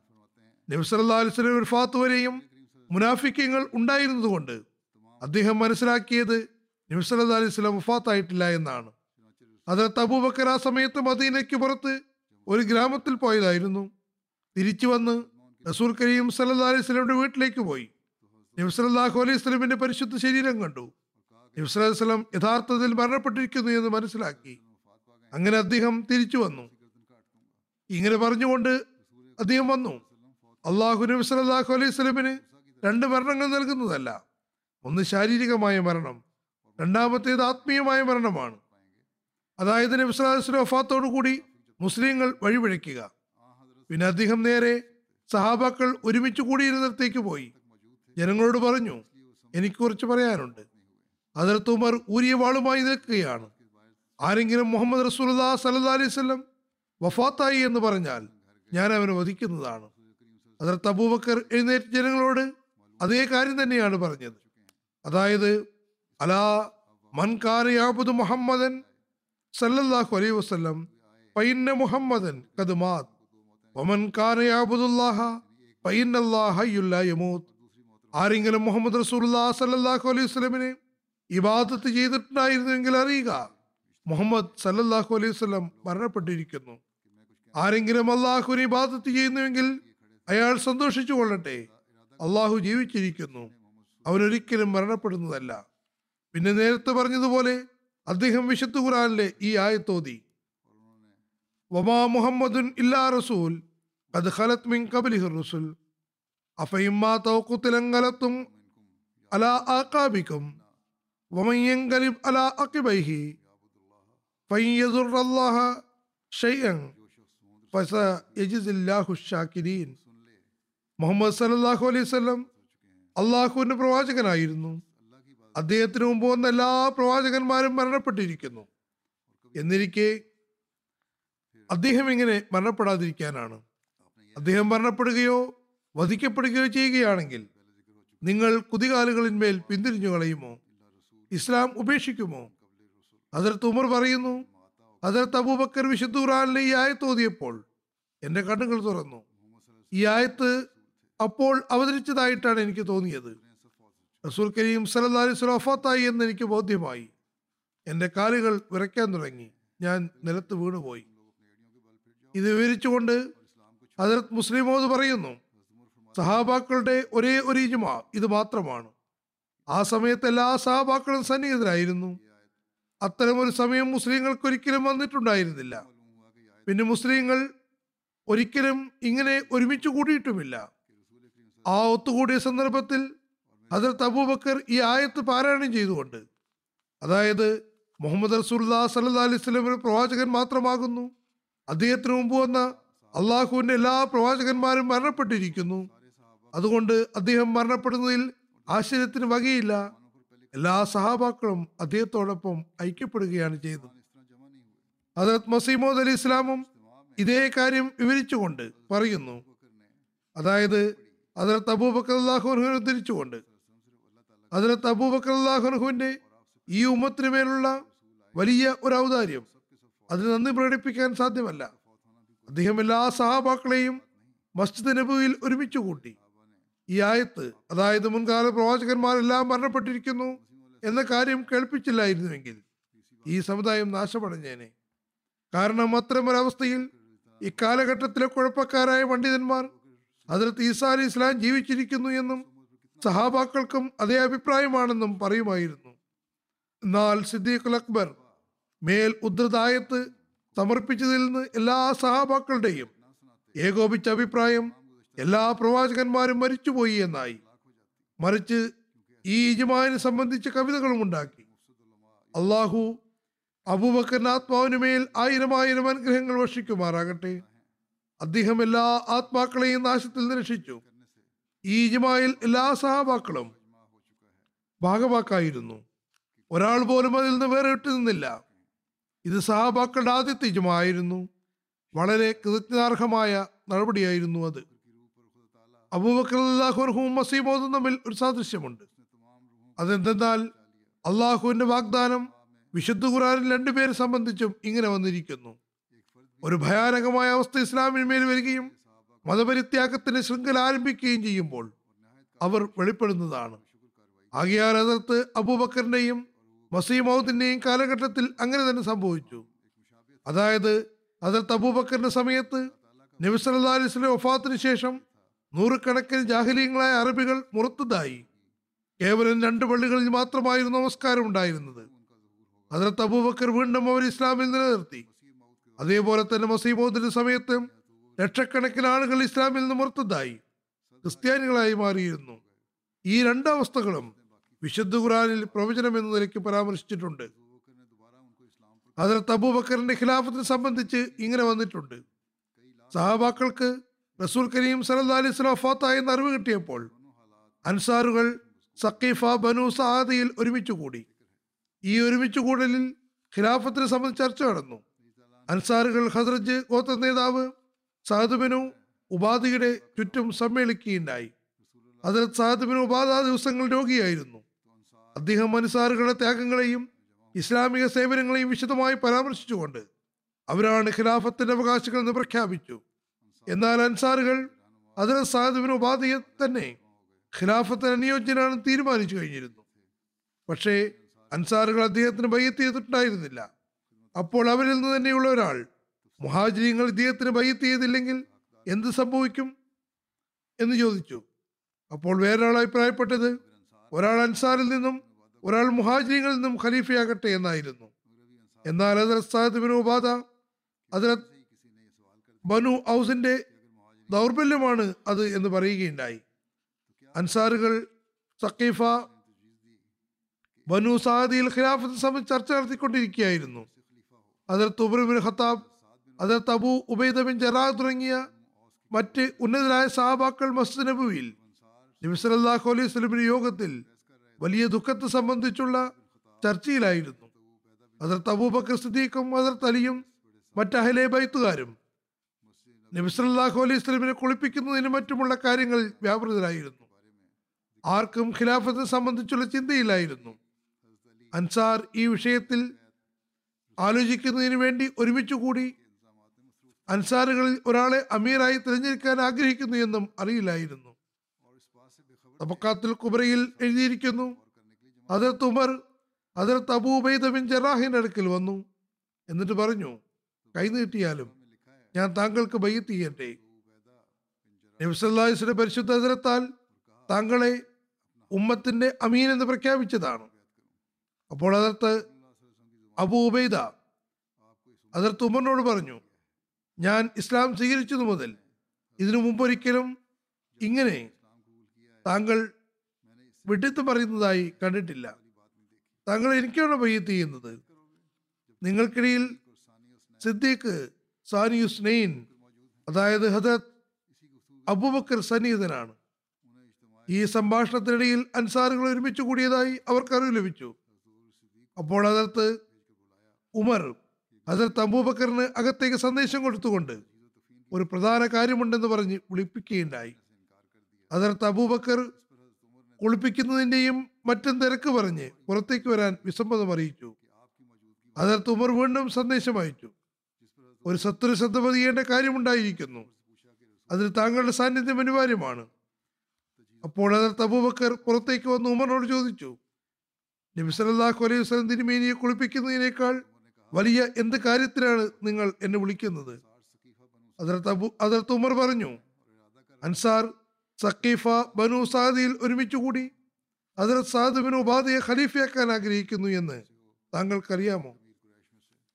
നബ്സല്ലാ അലിസ്ലം വഫാത്ത് വരെയും മുനാഫിക്കങ്ങൾ ഉണ്ടായിരുന്നതുകൊണ്ട് അദ്ദേഹം മനസ്സിലാക്കിയത് നബിസല്ലാ അലൈഹി സ്വലം വഫാത്തായിട്ടില്ല എന്നാണ്. അത് അബൂബക്കർ ആ സമയത്ത് മദീനയ്ക്ക് പുറത്ത് ഒരു ഗ്രാമത്തിൽ പോയതായിരുന്നു. തിരിച്ചു വന്ന് റസൂൽ കരീം സല്ലാ അലൈഹി സ്വലമിന്റെ വീട്ടിലേക്ക് പോയി. നബ്സല്ലാഹു അലൈഹി സ്വലമിന്റെ പരിശുദ്ധ ശരീരം കണ്ടു. നബ്സല്ലാ സ്വലം യഥാർത്ഥത്തിൽ മരണപ്പെട്ടിരിക്കുന്നു എന്ന് മനസ്സിലാക്കി. അങ്ങനെ അദ്ദേഹം തിരിച്ചു വന്നു. ഇങ്ങനെ പറഞ്ഞുകൊണ്ട് അദ്ദേഹം വന്നു. അള്ളാഹു നബി സല്ലല്ലാഹു അലൈഹി സ്വലമിന് രണ്ട് മരണങ്ങൾ നൽകുന്നതല്ല. ഒന്ന് ശാരീരികമായ മരണം രണ്ടാമത്തേത് ആത്മീയമായ മരണമാണ്. അതായത് നബി സല്ലല്ലാഹു അലൈഹി വസല്ലം വഫാത്തോടു കൂടി മുസ്ലിങ്ങൾ വഴിപിഴയ്ക്കുക. പിന്നെ അദ്ദേഹം നേരെ സഹാബാക്കൾ ഒരുമിച്ച് കൂടിയിരുന്നിടത്തേക്ക് പോയി. ജനങ്ങളോട് പറഞ്ഞു എനിക്ക് കുറച്ച് പറയാനുണ്ട്. അതിർത്ത് ഉമർ ഊരിയ വാളുമായി നിൽക്കുകയാണ്. ആരെങ്കിലും മുഹമ്മദ് റസൂലുല്ലാ സല്ലാ അലൈഹി സ്വലം വഫാത്തായി എന്ന് പറഞ്ഞാൽ ഞാൻ അവനെ വധിക്കുന്നതാണ്. അതിർത്ത് അബൂബക്കർ എഴുന്നേറ്റ് ജനങ്ങളോട് അതേ കാര്യം തന്നെയാണ് പറഞ്ഞത്. അതായത് അലാ മൻകാരയാബുദ് മുഹമ്മദൻ സല്ലല്ലാഹു അലൈഹി വസല്ലം പൈന്ന മുഹമ്മദൻ കദ്മാത് വമൻ കാനയാബുദുല്ലാഹ പൈന്നല്ലാഹ ഹയ്യുല്ലാ യമൂത്ത് ആരെങ്കിലും മുഹമ്മദ് റസൂലുള്ളാഹി സല്ലല്ലാഹു അലൈഹി വസല്ലമിനെ ഇബാദത്ത് ചെയ്തിട്ടുണ്ടായിരുന്നുവെങ്കിൽ അറിയുക മുഹമ്മദ് സല്ലല്ലാഹു അലൈഹി വസല്ലം മരണപ്പെട്ടിരിക്കുന്നു. ആരെങ്കിലും അള്ളാഹുവിനെ ഇബാദത്ത് ചെയ്യുന്നുവെങ്കിൽ അയാൾ സന്തോഷിച്ചു കൊള്ളട്ടെ. അള്ളാഹു ജീവിച്ചിരിക്കുന്നു. അവനൊരിക്കലും മരണപ്പെടുന്നതല്ല. പിന്നെ നേരത്തെ പറഞ്ഞതുപോലെ അദ്ദേഹം വിശുദ്ധ ഖുറാനിലെ ഈ ആയത്തോതി വമാ മുഹമ്മദുൻ ഇല്ലാ റസൂൽ അത് ഖലത് മിൻ കബലിഹ് റസുൽ അഫയിമ്മാ തൗക്കുത്തിലങ്കലത്തും അലാ ആഖാബിക്കും വമൻ യൻകലിബ് അലാ അക്കിബൈഹി ഫയ്യദുർ അല്ലാഹ ഷൈഅൻ ഫസയജിസില്ലാഹു ശാകിരീൻ മുഹമ്മദ് സല്ലല്ലാഹു അലൈഹി വസല്ലം അള്ളാഹുവിന്റെ പ്രവാചകനായിരുന്നു. അദ്ദേഹത്തിന് മുമ്പ് വന്ന എല്ലാ പ്രവാചകന്മാരും മരണപ്പെട്ടിരിക്കുന്നു. എന്നിരിക്കെ അദ്ദേഹം ഇങ്ങനെ മരണപ്പെടാതിരിക്കാനാണ്. അദ്ദേഹം മരണപ്പെടുകയോ വധിക്കപ്പെടുകയോ ചെയ്യുകയാണെങ്കിൽ നിങ്ങൾ കുതികാലുകളിന്മേൽ പിന്തിരിഞ്ഞു കളയുമോ? ഇസ്ലാം ഉപേക്ഷിക്കുമോ? അതിർത്ത് ഉമർ പറയുന്നു അതിർത്ത് അബൂബക്കർ വിശുദ്ധ ഖുറാനിലെ ഈ ആയത്ത് ഓതിയപ്പോൾ എന്റെ കണ്ണുകൾ തുറന്നു. ഈ ആയത്ത് അപ്പോൾ അവതരിച്ചതായിട്ടാണ് എനിക്ക് തോന്നിയത്. റസൂൽ കരീം സല്ലല്ലാഹു അലൈഹി വസല്ലം എന്ന് എനിക്ക് ബോധ്യമായി. എന്റെ കാലുകൾ വിറയ്ക്കാൻ തുടങ്ങി. ഞാൻ നിലത്ത് വീണുപോയി. ഇത് വിവരിച്ചുകൊണ്ട് ഹജറത് മുസ്ലിമോദ് പറയുന്നു സഹാബാക്കളുടെ ഒരേ ഒരു ഇജുമ ഇത് മാത്രമാണ്. ആ സമയത്ത് എല്ലാ സഹാബാക്കളും സന്നിഹിതരായിരുന്നു. അത്തരമൊരു സമയം മുസ്ലിങ്ങൾക്ക് ഒരിക്കലും വന്നിട്ടുണ്ടായിരുന്നില്ല. പിന്നെ മുസ്ലിങ്ങൾ ഒരിക്കലും ഇങ്ങനെ ഒരുമിച്ച് കൂടിയിട്ടുമില്ല. ആ ഒത്തുകൂടിയ സന്ദർഭത്തിൽ അതിൽ അബൂബക്കർ ഈ ആയത്ത് പാരായണം ചെയ്തുകൊണ്ട് അതായത് മുഹമ്മദ് റസൂല്ലാ സല്ലാ അലൈഹി സ്വലം ഒരു പ്രവാചകൻ മാത്രമാകുന്നു. അദ്ദേഹത്തിന് മുമ്പ് വന്ന അള്ളാഹുവിന്റെ എല്ലാ പ്രവാചകന്മാരും മരണപ്പെട്ടിരിക്കുന്നു. അതുകൊണ്ട് അദ്ദേഹം മരണപ്പെടുന്നതിൽ ആശ്ചര്യത്തിന് വകയില്ല. എല്ലാ സഹാബാക്കളും അദ്ദേഹത്തോടൊപ്പം ഐക്യപ്പെടുകയാണ് ചെയ്തത്. ഹജറത് മസീമോദ് അലി ഇസ്ലാമും ഇതേ കാര്യം വിവരിച്ചുകൊണ്ട് പറയുന്നു. അതായത് അതിലത്ത് അബൂബക്കർ അള്ളാഹുനുവിനെ ഉദ്ധരിച്ചുകൊണ്ട് അതിലത്ത് അബൂബക്കർ അള്ളാഹുനുഹുവിന്റെ ഈ ഉമ്മത്തിന് മേലുള്ള വലിയ ഒരു ഔദാര്യം അതിന് നന്ദി പ്രകടിപ്പിക്കാൻ സാധ്യമല്ല. അദ്ദേഹം എല്ലാ സഹാബാക്കളെയും മസ്ജിദ് നബുവിൽ ഒരുമിച്ച് കൂട്ടി ഈ ആയത്ത് അതായത് മുൻകാല പ്രവാചകന്മാരെല്ലാം മരണപ്പെട്ടിരിക്കുന്നു എന്ന കാര്യം കേൾപ്പിച്ചില്ലായിരുന്നുവെങ്കിൽ ഈ സമുദായം നാശമടഞ്ഞേനെ. കാരണം അത്തരമൊരവസ്ഥയിൽ ഇക്കാലഘട്ടത്തിലെ കുഴപ്പക്കാരായ പണ്ഡിതന്മാർ അതിലത്ത് ഈസാ അലി ഇസ്ലാം ജീവിച്ചിരിക്കുന്നു എന്നും സഹാബാക്കൾക്കും അതേ അഭിപ്രായമാണെന്നും പറയുമായിരുന്നു. എന്നാൽ സിദ്ദീഖ് അക്ബർ മേൽ ഉദ്ധൃതായത്ത് സമർപ്പിച്ചതിൽ നിന്ന് എല്ലാ സഹാബാക്കളുടെയും ഏകോപിച്ച അഭിപ്രായം എല്ലാ പ്രവാചകന്മാരും മരിച്ചുപോയി എന്നായി. മറിച്ച് ഈ ഇജുമാനെ സംബന്ധിച്ച കവിതകളും ഉണ്ടാക്കി. അള്ളാഹു അബൂബക്കർ ആത്മാവിനുമേൽ ആയിരം ആയിരം അനുഗ്രഹങ്ങൾ വർഷിക്കുമാറാകട്ടെ. അദ്ദേഹം എല്ലാ ആത്മാക്കളെയും നാശത്തിൽ നിന്ന് രക്ഷിച്ചു. ഈ ജുമായിൽ എല്ലാ സഹാബാക്കളും ഭാഗവാക്കായിരുന്നു. ഒരാൾ പോലും അതിൽ നിന്ന് വേറെ ഇട്ടു നിന്നില്ല. ഇത് സഹാബാക്കളുടെ ആദ്യത്തെ ജുമായിരുന്നു വളരെ കൃതജ്ഞാർഹമായ നടപടിയായിരുന്നു അത്. അബൂബക്കർ അള്ളാഹുർഹും മസീമോദും തമ്മിൽ ഒരു സാദൃശ്യമുണ്ട്. അതെന്തെന്നാൽ അള്ളാഹുവിന്റെ വാഗ്ദാനം വിശുദ്ധ ഖുറാനിൽ രണ്ടുപേരെ സംബന്ധിച്ചും ഇങ്ങനെ വന്നിരിക്കുന്നു. ഒരു ഭയാനകമായ അവസ്ഥ ഇസ്ലാമിന്മേൽ വരികയും മതപരിത്യാഗത്തിന്റെ ശൃംഖല ആരംഭിക്കുകയും ചെയ്യുമ്പോൾ അവർ വെളിപ്പെടുന്നതാണ്. ആകിയാൽ അതിർത്ത് അബൂബക്കറിന്റെയും മസീമൗദിന്റെയും കാലഘട്ടത്തിൽ അങ്ങനെ തന്നെ സംഭവിച്ചു. അതായത് അതിർത്ത് അബൂബക്കറിന്റെ സമയത്ത് നബി ഒഫാത്തിന് ശേഷം നൂറുകണക്കിന് ജാഹലീയങ്ങളായ അറബികൾ മുറത്തതായി. കേവലം രണ്ട് പള്ളികളിൽ മാത്രമായിരുന്നു നമസ്കാരം ഉണ്ടായിരുന്നത്. അതിർത്ത് അബൂബക്കർ വീണ്ടും അവർ ഇസ്ലാമിൽ നിലനിർത്തി. അതേപോലെ തന്നെ മസീമോദിന്റെ സമയത്ത് ലക്ഷക്കണക്കിന് ആളുകൾ ഇസ്ലാമിൽ നിന്ന് മുറത്തതായി ക്രിസ്ത്യാനികളായി മാറിയിരുന്നു. ഈ രണ്ടവസ്ഥകളും വിശുദ്ധ ഖുറാനിൽ പ്രവചനം എന്ന നിലയ്ക്ക് പരാമർശിച്ചിട്ടുണ്ട്. അതിർത്ത് അബൂബക്കറിന്റെ ഖിലാഫത്തിനെ സംബന്ധിച്ച് ഇങ്ങനെ വന്നിട്ടുണ്ട്. സഹാബാക്കൾക്ക് റസൂൽ കരീം സലഹ് അലൈഹി വസല്ലം ഫാത്തായി എന്ന് അറിവ് കിട്ടിയപ്പോൾ അൻസാറുകൾ സക്കീഫ ബനു സഹാദിയിൽ ഒരുമിച്ചുകൂടി ഈ ഒരുമിച്ചുകൂടലിൽ ഖിലാഫത്തിനെ സംബന്ധിച്ച് ചർച്ച നടന്നു. അൻസാറുകൾ ഹസ്രജ് ഗോത്ര നേതാവ് സാധുബിനു ഉപാധിയുടെ ചുറ്റും സമ്മേളിക്കുകയുണ്ടായി. അതിൽ സാദുബിനു ഉപാധ ദിവസങ്ങൾ രോഗിയായിരുന്നു. അദ്ദേഹം അൻസാറുകളുടെ ത്യാഗങ്ങളെയും ഇസ്ലാമിക സേവനങ്ങളെയും വിശദമായി പരാമർശിച്ചുകൊണ്ട് അവരാണ് ഖിലാഫത്തിന്റെ അവകാശികൾ എന്ന് പ്രഖ്യാപിച്ചു. എന്നാൽ അൻസാറുകൾ അതിൽ സാദുബിന് ഉപാധിയെ തന്നെ ഖിലാഫത്തിന് അനുയോജ്യനാണെന്ന് തീരുമാനിച്ചു കഴിഞ്ഞിരുന്നു. പക്ഷേ അൻസാറുകൾ അദ്ദേഹത്തിന് ബയ്യത്ത് ചെയ്തിട്ടുണ്ടായിരുന്നില്ല അപ്പോൾ അവരിൽ നിന്ന് തന്നെയുള്ള ഒരാൾ. മുഹാജിങ്ങൾ ഇദ്ദേഹത്തിന് ബയ്യത്ത് ചെയ്തില്ലെങ്കിൽ എന്ത് സംഭവിക്കും? എന്ന് ചോദിച്ചു. അപ്പോൾ വേറൊരാൾ അഭിപ്രായപ്പെട്ടത് ഒരാൾ അൻസാറിൽ നിന്നും ഒരാൾ മുഹാജിരിങ്ങളിൽ നിന്നും ഖലീഫയാകട്ടെ എന്നായിരുന്നു. എന്നാൽ അതിൽ സാദിബിന് ഉപാധ അതിൽ ബനു ഔസിന്റെ ദൗർബല്യമാണ് അത് എന്ന് പറയുകയുണ്ടായി. അൻസാറുകൾ സക്കീഫ ബനു സാദിയിൽ ഖിലാഫത്ത് സംബന്ധിച്ച് ചർച്ച നടത്തിക്കൊണ്ടിരിക്കുകയായിരുന്നു. അതിൽ ഉബർബിൻ ഖത്താബ് അതിർത്ത് തബു ഉബൈദ ബിൻ ജറാഹ് തുടങ്ങിയ മറ്റ് ഉന്നതരായ സഹാബാക്കൾ മസ്ജിദ് നബുവിൽ നബി അലൈഹി സ്വലമിന് യോഗത്തിൽ വലിയ ദുഃഖത്തെ സംബന്ധിച്ചുള്ള ചർച്ചയിലായിരുന്നു. അതിർത്ത് അബൂബക്കർ സിദ്ദീഖും അതിർ അലിയും മറ്റ് അഹലെ ബൈത്തുകാരും നബിസല്ലല്ലാഹു അലൈഹി സ്വലമിനെ കുളിപ്പിക്കുന്നതിനും മറ്റുമുള്ള കാര്യങ്ങൾ വ്യാപൃതരായിരുന്നു. ആർക്കും ഖിലാഫത്തെ സംബന്ധിച്ചുള്ള ചിന്തയില്ലായിരുന്നു. അൻസാർ ഈ വിഷയത്തിൽ ആലോചിക്കുന്നതിന് വേണ്ടി ഒരുമിച്ച് കൂടി അൻസാറുകളിൽ ഒരാളെ അമീറായി തിരഞ്ഞെടുക്കാൻ ആഗ്രഹിക്കുന്നു എന്നും അറിയില്ലായിരുന്നു. തബക്കാത്തുൽ കുബറയിൽ എഴുതിയിരിക്കുന്നു അതിർത്ത് ഉമർ അതിർത്ത് അബൂബൈദ ജറാഹിന്റെ അടുക്കൽ വന്നു. എന്നിട്ട് പറഞ്ഞു കൈനീട്ടിയാലും ഞാൻ താങ്കൾക്ക് ബയ്യത്ത് ചെയ്യട്ടെ പരിശുദ്ധ അതിരത്താൽ താങ്കളെ ഉമ്മത്തിന്റെ അമീൻ എന്ന് പ്രഖ്യാപിച്ചതാണ്. അപ്പോൾ അതിർത്ത് അബൂ ഉബൈദ അതിർത്ത് ഉമറിനോട് പറഞ്ഞു ഞാൻ ഇസ്ലാം സ്വീകരിച്ചതു മുതൽ ഇതിനു മുമ്പൊരിക്കലും ഇങ്ങനെ താങ്കൾ വിഡിത്ത് പറയുന്നതായി കണ്ടിട്ടില്ല. താങ്കൾ എനിക്കാണ് പയ്യത്ത് ചെയ്യുന്നത്? നിങ്ങൾക്കിടയിൽ സിദ്ദീഖ് സാനിയുസ്നൈൻ അതായത് ഹദത് അബൂബക്കർ സന്നിഹിതനാണ്. ഈ സംഭാഷണത്തിനിടയിൽ അൻസാറുകൾ ഒരുമിച്ച് കൂടിയതായി അവർക്ക് അറിവ് ലഭിച്ചു. അപ്പോൾ അതിർത്ത് ഉമർ ഹസരത്ത് അബൂബക്കറിന് അകത്തേക്ക് സന്ദേശം കൊടുത്തുകൊണ്ട് ഒരു പ്രധാന കാര്യമുണ്ടെന്ന് പറഞ്ഞ് വിളിപ്പിക്കുകയുണ്ടായി. ഹസരത്ത് അബൂബക്കർ കുളിപ്പിക്കുന്നതിന്റെയും മറ്റും തിരക്ക് പറഞ്ഞ് പുറത്തേക്ക് വരാൻ വിസമ്മതം അറിയിച്ചു. ഹസരത്ത് ഉമർ വീണ്ടും സന്ദേശം അയച്ചു. ഒരു ശത്രു ശ്രദ്ധ പതിയേണ്ട കാര്യമുണ്ടായിരിക്കുന്നു. അതിൽ താങ്കളുടെ സാന്നിധ്യം അനിവാര്യമാണ്. അപ്പോൾ ഹസരത്ത് അബൂബക്കർ പുറത്തേക്ക് വന്ന് ഉമറിനോട് ചോദിച്ചു നബി സല്ലല്ലാഹു അലൈഹി തിരുമേനിയെ കുളിപ്പിക്കുന്നതിനേക്കാൾ വലിയ എന്ത് കാര്യത്തിനാണ് നിങ്ങൾ എന്നെ വിളിക്കുന്നത്? അതിർത്ത് അബു അതിർത്ത് ഉമർ പറഞ്ഞു അൻസാർ സക്കീഫ ബനു സാദിയിൽ ഒരുമിച്ച് കൂടി. അതിർത്ത് ബിൻ ഉപാധിയെ ഖലീഫയാക്കാൻ ആഗ്രഹിക്കുന്നു എന്ന് താങ്കൾക്കറിയാമോ?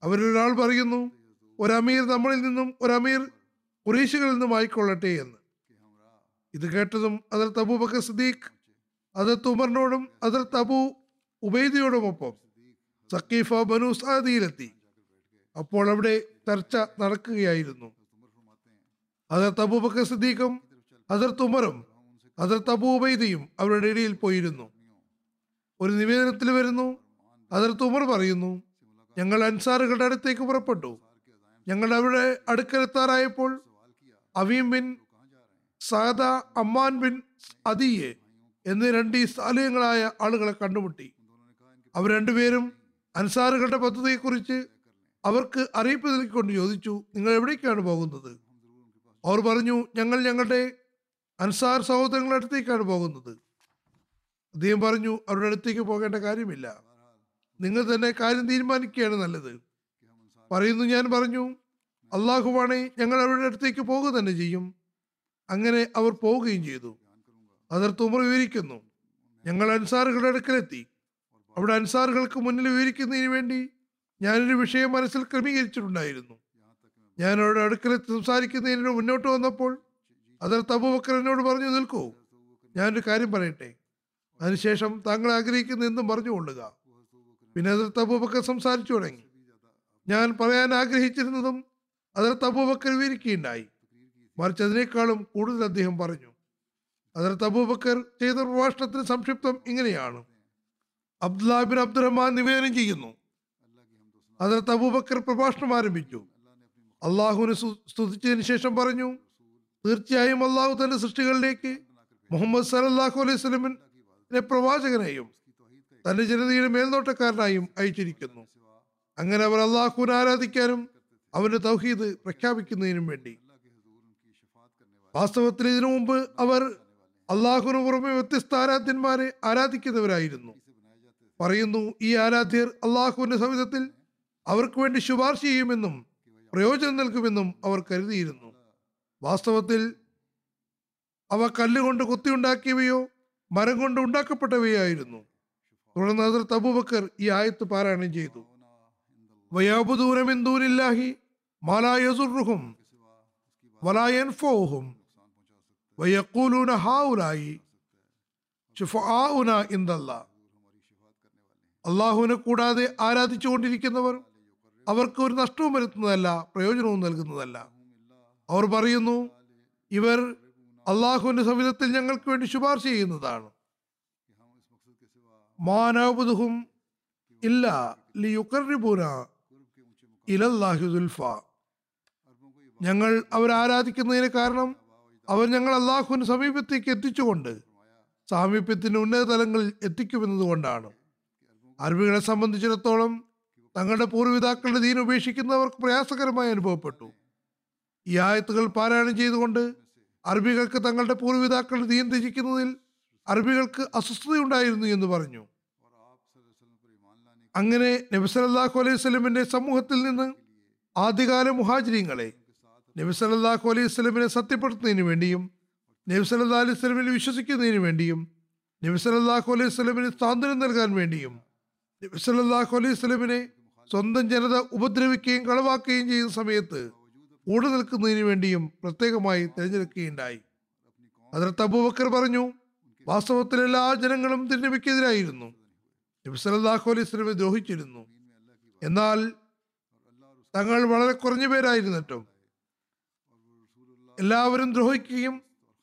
അവരൊരാൾ പറയുന്നു ഒരു നമ്മളിൽ നിന്നും ഒരു അമീർ കുറേശികളിൽ നിന്നും ആയിക്കൊള്ളട്ടെ എന്ന്. ഇത് കേട്ടതും അതിർത്ത് അബൂബക്കർ സദീഖ് അതിർത്ത് ഉമറിനോടും അതിർത്ത് അബു ഉബൈദിയോടുമൊപ്പം. സക്കീഫ ബനു സാദിയിലെത്തി അപ്പോൾ അവിടെ ചർച്ച നടക്കുകയായിരുന്നു. അതിർത്ത് അബൂബക്കർ സിദ്ദീഖും അതിർത്ത് ഉമറും അതിർത്ത് അബൂബൈദയും അവരുടെ ഇടയിൽ പോയിരുന്നു. ഒരു നിവേദനത്തിൽ വരുന്നു അതിർത്ത് ഉമർ പറയുന്നു ഞങ്ങൾ അൻസാറുകളുടെ അടുത്തേക്ക് പുറപ്പെട്ടു. ഞങ്ങൾ അവിടെ അടുക്കലെത്താറായപ്പോൾ Uwaim bin Saada Amman bin അദിയെ എന്നീ രണ്ട് ഈ ആളുകളെ കണ്ടുമുട്ടി. അവർ രണ്ടുപേരും അൻസാറുകളുടെ പദ്ധതിയെക്കുറിച്ച് അവർക്ക് അറിയിപ്പ് നൽകിക്കൊണ്ട് ചോദിച്ചു നിങ്ങൾ എവിടേക്കാണ് പോകുന്നത്? അവർ പറഞ്ഞു ഞങ്ങൾ ഞങ്ങളുടെ അൻസാർ സഹോദരങ്ങളുടെ അടുത്തേക്കാണ് പോകുന്നത്. അദ്ദേഹം പറഞ്ഞു അവരുടെ അടുത്തേക്ക് പോകേണ്ട കാര്യമില്ല. നിങ്ങൾ തന്നെ കാര്യം തീരുമാനിക്കുകയാണ് നല്ലത്. പറയുന്നു ഞാൻ പറഞ്ഞു അള്ളാഹുവാണെ ഞങ്ങൾ അവരുടെ അടുത്തേക്ക് പോകുക തന്നെ ചെയ്യും. അങ്ങനെ അവർ പോവുകയും ചെയ്തു. അതിർത്ത് ഉമർ വിവരിക്കുന്നു ഞങ്ങൾ അൻസാറുകളുടെ അടുക്കലെത്തി. അവിടെ അൻസാറുകൾക്ക് മുന്നിൽ വിവരിക്കുന്നതിന് വേണ്ടി ഞാനൊരു വിഷയം മനസ്സിൽ ക്രമീകരിച്ചിട്ടുണ്ടായിരുന്നു. ഞാൻ അവരുടെ അടുക്കലെത്തി സംസാരിക്കുന്നതിന് മുന്നോട്ട് വന്നപ്പോൾ അതിൽ തബുബക്കർ എന്നോട് പറഞ്ഞു നിൽക്കൂ ഞാനൊരു കാര്യം പറയട്ടെ. അതിനുശേഷം താങ്കൾ ആഗ്രഹിക്കുന്ന എന്തും പറഞ്ഞുകൊള്ളുക പിന്നെ അതിർത്ത് അബൂബക്കർ സംസാരിച്ചു തുടങ്ങി. ഞാൻ പറയാൻ ആഗ്രഹിച്ചിരുന്നതും അതിർത്ത് അബൂബക്കർ വിവരിക്കുകയുണ്ടായി. മറിച്ച് അതിനേക്കാളും കൂടുതൽ അദ്ദേഹം പറഞ്ഞു. അതിർത്ത് അബൂബക്കർ ചെയ്ത പ്രഭാഷണത്തിന് സംക്ഷിപ്തം ഇങ്ങനെയാണ്. അബ്ദുല്ലാ ബിൻ അബ്ദുറഹ്മാൻ നിവേദനം ചെയ്യുന്നു. അതിർത്ത് അബൂബക്കർ പ്രഭാഷണം ആരംഭിച്ചു. അള്ളാഹുവിനെ സ്തു- സ്തുതിച്ചതിന് ശേഷം പറഞ്ഞു തീർച്ചയായും അള്ളാഹു തന്റെ സൃഷ്ടികളിലേക്ക് മുഹമ്മദ് സലല്ലാഹു അലൈഹി സ്വലമിനെ പ്രവാചകനായും തന്റെ ജനതയുടെ മേൽനോട്ടക്കാരനായും അയച്ചിരിക്കുന്നു. അങ്ങനെ അവർ അള്ളാഹുവിനെ ആരാധിക്കാനും അവന്റെ തൗഹീദ് പ്രഖ്യാപിക്കുന്നതിനും വേണ്ടി. വാസ്തവത്തിൽ ഇതിനു മുമ്പ് അവർ അള്ളാഹുവിന് പുറമെ വ്യത്യസ്ത ആരാധ്യന്മാരെ ആരാധിക്കുന്നവരായിരുന്നു. പറയുന്നു ഈ ആരാധ്യർ അള്ളാഹുവിന്റെ സവിധത്തിൽ അവർക്ക് വേണ്ടി ശുപാർശ ചെയ്യുമെന്നും പ്രയോജനം നൽകുമെന്നും അവർ കരുതിയിരുന്നു. വാസ്തവത്തിൽ അവ കല്ലുകൊണ്ട് കൊത്തിയുണ്ടാക്കിയവയോ മരം കൊണ്ട് ഉണ്ടാക്കപ്പെട്ടവയോ ആയിരുന്നു തുടർന്ന് അതിർ തബൂബക്കർ ഈ ആയത്ത് പാരായണം ചെയ്തു. വയാബുദൂന മാലായസുറുഹും വലായൻഫോഹും വയക്കൂലൂന ഹാവുലായി ഇൻദല്ലാഹ്. അള്ളാഹുവിനെ കൂടാതെ ആരാധിച്ചുകൊണ്ടിരിക്കുന്നവർ അവർക്ക് ഒരു നഷ്ടവും വരുത്തുന്നതല്ല പ്രയോജനവും നൽകുന്നതല്ല. അവർ പറയുന്നു ഇവർ അള്ളാഹുവിന്റെ സംവിധത്തിൽ ഞങ്ങൾക്ക് വേണ്ടി ശുപാർശ ചെയ്യുന്നതാണ്. മാനവബുദുഹും ഇല്ല ലിയുക്കറിബൂന ഞങ്ങൾ അവരെ ആരാധിക്കുന്നതിന് കാരണം അവർ ഞങ്ങൾ അള്ളാഹുവിന് സമീപത്തേക്ക് എത്തിച്ചുകൊണ്ട് സാമീപ്യത്തിന്റെ ഉന്നത തലങ്ങളിൽ എത്തിക്കുമെന്നതുകൊണ്ടാണ്. അറബികളെ സംബന്ധിച്ചിടത്തോളം തങ്ങളുടെ പൂർവിതാക്കളുടെ ദീൻ ഉപേക്ഷിക്കുന്നവർക്ക് പ്രയാസകരമായി അനുഭവപ്പെട്ടു. ഈ ആയത്തുകൾ പാരായണം ചെയ്തുകൊണ്ട് അറബികൾക്ക് തങ്ങളുടെ പൂർവിതാക്കളുടെ ദീൻ ത്യജിക്കുന്നതിൽ അറബികൾക്ക് അസ്വസ്ഥതയുണ്ടായിരുന്നു എന്ന് പറഞ്ഞു. അങ്ങനെ നബിസലല്ലാഹു അലൈഹി സ്വലമിന്റെ സമൂഹത്തിൽ നിന്ന് ആദ്യകാല മുഹാജിരിങ്ങളെ നബിസലല്ലാഹു അലൈഹി സ്വലമിനെ സത്യപ്പെടുത്തുന്നതിന് വേണ്ടിയും നബി സല്ലല്ലാഹു അലൈഹി സ്വലമിൽ വിശ്വസിക്കുന്നതിന് വേണ്ടിയും നബിസലല്ലാഹു അലൈഹി സ്വലമിന് സ്വാതന്ത്ര്യം നൽകാൻ വേണ്ടിയും നബി സല്ലല്ലാഹു അലൈഹി സ്വലമിനെ സ്വന്തം ജനത ഉപദ്രവിക്കുകയും കളവാക്കുകയും ചെയ്യുന്ന സമയത്ത് കൂടെ നിൽക്കുന്നതിന് വേണ്ടിയും പ്രത്യേകമായി തിരഞ്ഞെടുക്കുകയുണ്ടായി. അതിർത്ത് അബൂബക്കർ പറഞ്ഞു വാസ്തവത്തിൽ എല്ലാ ജനങ്ങളും തിരുനബിക്കെതിരായിരുന്നു. നബി സല്ലല്ലാഹു അലൈഹി സ്വലമെ ദ്രോഹിച്ചിരുന്നു. എന്നാൽ തങ്ങൾ വളരെ കുറഞ്ഞ പേരായിരുന്നിട്ടും എല്ലാവരും ദ്രോഹിക്കുകയും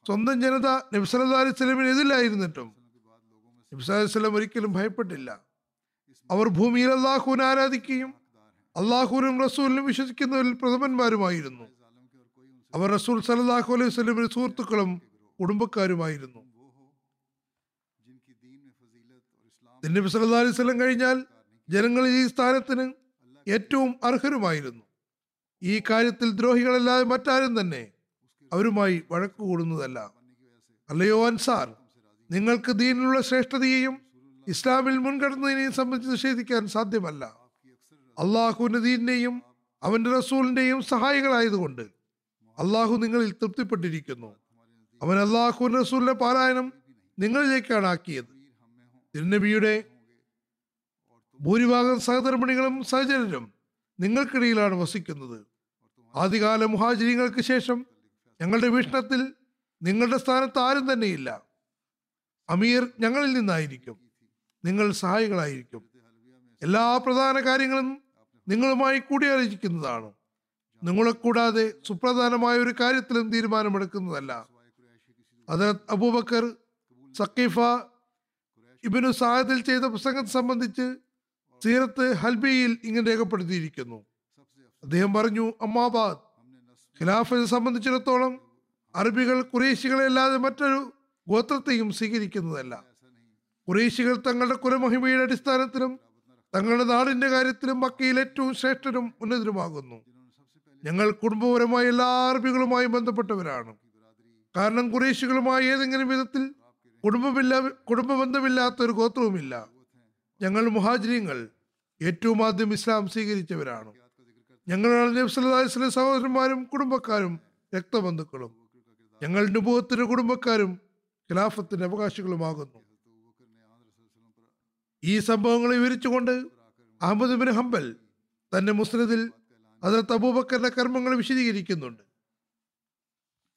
സ്വന്തം ജനത നബി സല്ലല്ലാഹു അലൈഹി സ്വലമിന് എതിരായിരുന്നിട്ടും നബി അലൈഹി സ്വലം ഒരിക്കലും ഭയപ്പെട്ടില്ല. അവർ ഭൂമിയിൽ അള്ളാഹുവിനെ ആരാധിക്കുകയും അള്ളാഹുവിനും റസൂലിനും വിശ്വസിക്കുന്നവരിൽ പ്രഥമന്മാരുമായിരുന്നു. അവർ റസൂൽ സലാഹു അലൈഹി വസ്ലമിന്റെ സുഹൃത്തുക്കളും കുടുംബക്കാരുമായിരുന്നു. നബി സല്ലാ അലൈഹി സ്വലം കഴിഞ്ഞാൽ ജനങ്ങളിൽ ഈ സ്ഥാനത്തിന് ഏറ്റവും അർഹരുമായിരുന്നു. ഈ കാര്യത്തിൽ ദ്രോഹികളല്ലാതെ മറ്റാരും തന്നെ അവരുമായി വഴക്കുകൂടുന്നതല്ല. അല്ലയോ അൻസാർ നിങ്ങൾക്ക് ദീനിലുള്ള ശ്രേഷ്ഠതയെയും ഇസ്ലാമിൽ മുൻകടന്നതിനെയും സംബന്ധിച്ച് നിഷേധിക്കാൻ സാധ്യമല്ല. അള്ളാഹു ദീനിനെയും അവന്റെ റസൂലിന്റെയും സഹായികളായതുകൊണ്ട് അള്ളാഹു നിങ്ങളിൽ തൃപ്തിപ്പെട്ടിരിക്കുന്നു. അവൻ അള്ളാഹു റസൂലിന്റെ പാരായണം നിങ്ങളിലേക്കാണ് ആക്കിയത്. തിരുനബിയുടെ ഭൂരിഭാഗം സഹധർമ്മിണികളും സഹചരരും നിങ്ങൾക്കിടയിലാണ് വസിക്കുന്നത്. ആദ്യകാല മുഹാചര്യങ്ങൾക്ക് ശേഷം ഞങ്ങളുടെ വീക്ഷണത്തിൽ നിങ്ങളുടെ സ്ഥാനത്ത് ആരും തന്നെയില്ല. അമീർ ഞങ്ങളിൽ നിന്നായിരിക്കും. നിങ്ങൾ സഹായികളായിരിക്കും. എല്ലാ പ്രധാന കാര്യങ്ങളും നിങ്ങളുമായി കൂടിയാലോചിക്കുന്നതാണ്. നിങ്ങളെ കൂടാതെ സുപ്രധാനമായ ഒരു കാര്യത്തിലും തീരുമാനമെടുക്കുന്നതല്ല. ഹദരത്ത് അബൂബക്കർ സക്കീഫ ഇബിനു സായദിൽ ചെയ്ത പ്രസംഗത്തെ സംബന്ധിച്ച് സീറത്ത് ഹൽബിയിൽ ഇങ്ങനെ രേഖപ്പെടുത്തിയിരിക്കുന്നു. അദ്ദേഹം പറഞ്ഞു അമ്മാബാദ് ഖിലാഫത്തെ സംബന്ധിച്ചിടത്തോളം അറബികൾ കുറേശികളെ അല്ലാതെ മറ്റൊരു ഗോത്രത്തെയും സ്വീകരിക്കുന്നതല്ല. കുറേശികൾ തങ്ങളുടെ കുലമഹിമയുടെ അടിസ്ഥാനത്തിലും തങ്ങളുടെ നാടിന്റെ കാര്യത്തിലും മക്കയിൽ ഏറ്റവും ശ്രേഷ്ഠരും ഉന്നതരുമാകുന്നു ഞങ്ങൾ കുടുംബപരമായ എല്ലാ അറബികളുമായും ബന്ധപ്പെട്ടവരാണ്. കാരണം കുറേശികളുമായി ഏതെങ്കിലും വിധത്തിൽ കുടുംബമില്ല കുടുംബ ബന്ധമില്ലാത്ത ഒരു ഗോത്രവുമില്ല. ഞങ്ങൾ മുഹാജിരിങ്ങൾ. ഏറ്റവും ആദ്യം ഇസ്ലാം സ്വീകരിച്ചവരാണ്. ഞങ്ങളാണ് നബി സല്ലല്ലാഹു അലൈഹി വസല്ലം സഹോദരന്മാരും കുടുംബക്കാരും രക്തബന്ധുക്കളും. ഞങ്ങളുടെ നുബുവത്തിന്റെ കുടുംബക്കാരും ഖിലാഫത്തിന്റെ അവകാശികളുമാകുന്നു. ഈ സംഭവങ്ങളെ വിവരിച്ചുകൊണ്ട് അഹമ്മദ് ബിൻ ഹംബൽ തന്റെ മുസ്ലിദിൽ അതിർത്ത് അബൂബക്കറിന്റെ കർമ്മങ്ങൾ വിശദീകരിക്കുന്നുണ്ട്.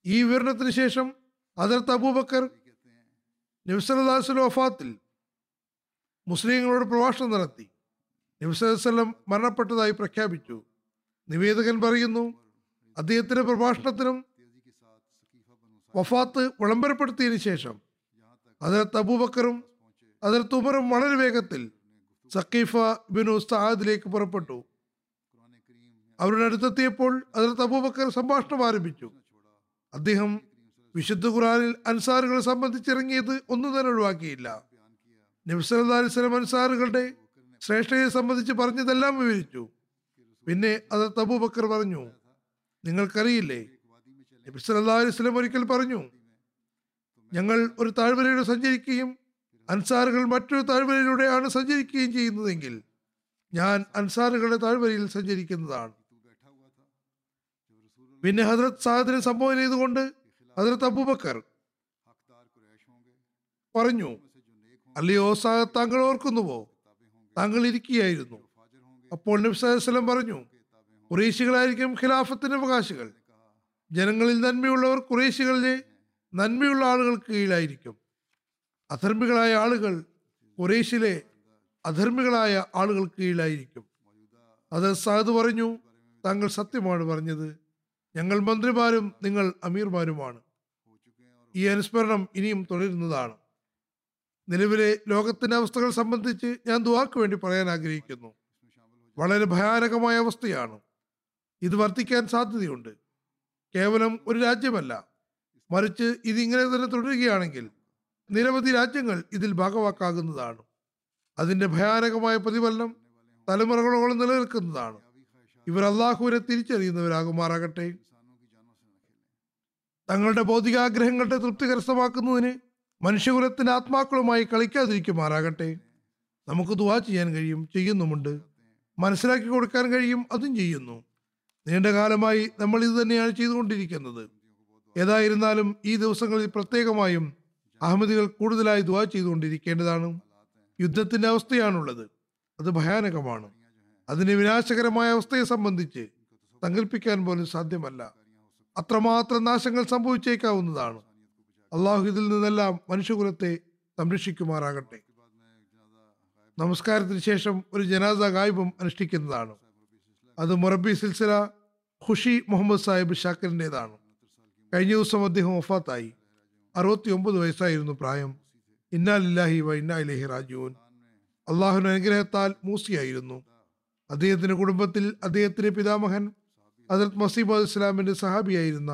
ഈ വിവരണത്തിന് ശേഷം അതിർത്ത് അബൂബക്കർ നബ്സലാസ്ലം വഫാത്തിൽ മുസ്ലിങ്ങളോട് പ്രഭാഷണം നടത്തി. നബ്സലം മരണപ്പെട്ടതായി പ്രഖ്യാപിച്ചു. നിവേദകൻ പറയുന്നു അദ്ദേഹത്തിന്റെ പ്രഭാഷണത്തിനും വഫാത്ത് വിളംബരപ്പെടുത്തിയതിനു ശേഷം അതിർത്ത് അബൂബക്കറും അതിർത്ത് ഉമറും വളരെ വേഗത്തിൽ സക്കീഫ ബിനു ഉസ്താദിലേക്ക് പുറപ്പെട്ടു. അവരുടെ അടുത്തെത്തിയപ്പോൾ അതിർത്ത് അബൂബക്കർ സംഭാഷണം ആരംഭിച്ചു. അദ്ദേഹം വിശുദ്ധ ഖുറാനിൽ അൻസാറുകളെ സംബന്ധിച്ചിറങ്ങിയത് ഒന്നും തന്നെ ഒഴിവാക്കിയില്ല. നബ്സല്ലാ അൻസാറുകളുടെ ശ്രേഷ്ഠയെ സംബന്ധിച്ച് പറഞ്ഞതെല്ലാം വിവരിച്ചു. പിന്നെ അത് തബൂബക്കർ പറഞ്ഞു നിങ്ങൾക്കറിയില്ലേ അലൈഹി അലിസ്ലം ഒരിക്കൽ പറഞ്ഞു ഞങ്ങൾ ഒരു താഴ്വരയിൽ സഞ്ചരിക്കുകയും അൻസാറുകൾ മറ്റൊരു താഴ്വരയിലൂടെയാണ് സഞ്ചരിക്കുകയും ചെയ്യുന്നതെങ്കിൽ ഞാൻ അൻസാറുകളുടെ താഴ്വരയിൽ സഞ്ചരിക്കുന്നതാണ്. പിന്നെ ഹജ്രത് സാദിനെ സംബോധന ചെയ്തുകൊണ്ട് ഹജ്രത് അബൂബക്കർ പറഞ്ഞു അല്ലയോ സാദ് താങ്കൾ ഓർക്കുന്നുവോ? താങ്കൾ ഇരിക്കുകയായിരുന്നു. അപ്പോൾ നബി സല്ലല്ലാഹു അലൈഹി വസല്ലം പറഞ്ഞു കുറേശികളായിരിക്കും ഖിലാഫത്തിന്റെ അവകാശികൾ. ജനങ്ങളിൽ നന്മയുള്ളവർ കുറേശികളിലെ നന്മയുള്ള ആളുകൾക്ക് കീഴിലായിരിക്കും. അധർമ്മികളായ ആളുകൾ കുറേശിലെ അധർമ്മികളായ ആളുകൾക്ക് കീഴിലായിരിക്കും. അത് സാദ് പറഞ്ഞു താങ്കൾ സത്യമാണ് പറഞ്ഞത്. ഞങ്ങൾ മന്ത്രിമാരും നിങ്ങൾ അമീർമാരുമാണ്. ഈ അനുസ്മരണം ഇനിയും തുടരുന്നതാണ്. നിലവിലെ ലോകത്തിന്റെ അവസ്ഥകൾ സംബന്ധിച്ച് ഞാൻ ദുവാക്ക് വേണ്ടി പറയാൻ ആഗ്രഹിക്കുന്നു. വളരെ ഭയാനകമായ അവസ്ഥയാണ്. ഇത് വർദ്ധിക്കാൻ സാധ്യതയുണ്ട്. കേവലം ഒരു രാജ്യമല്ല. മറിച്ച് ഇതിങ്ങനെ തന്നെ തുടരുകയാണെങ്കിൽ നിരവധി രാജ്യങ്ങൾ ഇതിൽ ഭാഗവാക്കാകുന്നതാണ്. അതിന്റെ ഭയാനകമായ പ്രതിഫലനം തലമുറകളോളം നിലനിൽക്കുന്നതാണ്. ഇവർ അള്ളാഹുവിനെ തിരിച്ചറിയുന്നവരാകുമാറാകട്ടെ. തങ്ങളുടെ ഭൗതികാഗ്രഹങ്ങളുടെ തൃപ്തി കരസ്ഥമാക്കുന്നതിന് മനുഷ്യകുലത്തിന്റെ ആത്മാക്കളുമായി കളിക്കാതിരിക്കുമാറാകട്ടെ. നമുക്ക് ദുവാ ചെയ്യാൻ കഴിയും ചെയ്യുന്നുമുണ്ട്. മനസ്സിലാക്കി കൊടുക്കാൻ കഴിയും അതും ചെയ്യുന്നു. നീണ്ടകാലമായി നമ്മൾ ഇത് തന്നെയാണ് ചെയ്തുകൊണ്ടിരിക്കുന്നത്. ഏതായിരുന്നാലും ഈ ദിവസങ്ങളിൽ പ്രത്യേകമായും അഹമ്മദികൾ കൂടുതലായി ദുവാ ചെയ്തുകൊണ്ടിരിക്കേണ്ടതാണ്. യുദ്ധത്തിന്റെ അവസ്ഥയാണുള്ളത്. അത് ഭയാനകമാണ്. അതിന് വിനാശകരമായ അവസ്ഥയെ സംബന്ധിച്ച് സങ്കല്പിക്കാൻ പോലും സാധ്യമല്ല. അത്രമാത്രം നാശങ്ങൾ സംഭവിച്ചേക്കാവുന്നതാണ്. അള്ളാഹു ഇതിൽ നിന്നെല്ലാം മനുഷ്യകുലത്തെ സംരക്ഷിക്കുമാറാകട്ടെ. നമസ്കാരത്തിന് ശേഷം ഒരു ജനാസ ഗായിബും അനുഷ്ഠിക്കുന്നതാണ്. അത് മൊറബി സിൽസില ഖുഷി മുഹമ്മദ് സാഹിബ് ഷാക്കിറിന്റെതാണ് കഴിഞ്ഞ ദിവസം അദ്ദേഹം വഫാത്തായി. അറുപത്തി ഒമ്പത് വയസ്സായിരുന്നു പ്രായം. ഇന്നാലില്ലാഹി വ ഇന്നാ ഇലഹി റാജുവിൻ അള്ളാഹുവിന്റെ അനുഗ്രഹത്താൽ മൂസിയായിരുന്നു അദ്ദേഹത്തിന്റെ കുടുംബത്തിൽ അദ്ദേഹത്തിന്റെ പിതാമഹൻ ഹജറത് മസീബ് ഇസ്ലാമിന്റെ സഹാബിയായിരുന്ന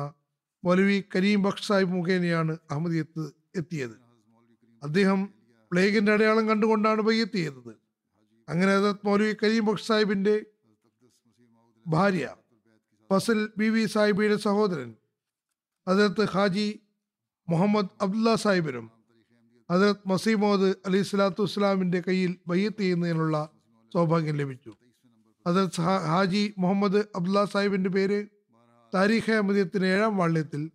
മൗലവി കരീം ബക്ഷ് സാഹിബ് മുഖേനയാണ് അഹമ്മദിയത്ത് എത്തിയത്. അദ്ദേഹം പ്ലേഗിന്റെ അടയാളം കണ്ടുകൊണ്ടാണ് ബയ്യത്ത് അങ്ങനെ ഹജറത് മൗലവി കരീം ബക്ഷ് സാഹിബിന്റെ ഭാര്യ ഫസൽ ബി വി സാഹിബിയുടെ സഹോദരൻ ഹജറത്ത് ഹാജി മുഹമ്മദ് അബ്ദുല്ല സാഹിബിനും ഹജറത് മസീമോദ് അലി സ്വലാത്തു വസ്സലാമിന്റെ കയ്യിൽ ബയ്യത്ത് ചെയ്യുന്നതിനുള്ള സൗഭാഗ്യം ലഭിച്ചു. ഹജറത് ഹാജി മുഹമ്മദ് അബ്ദുല്ല സാഹിബിന്റെ പേര് താരീഖ് അഹമ്മദിയത്തിന് ഏഴാം വാള്യത്തിൽ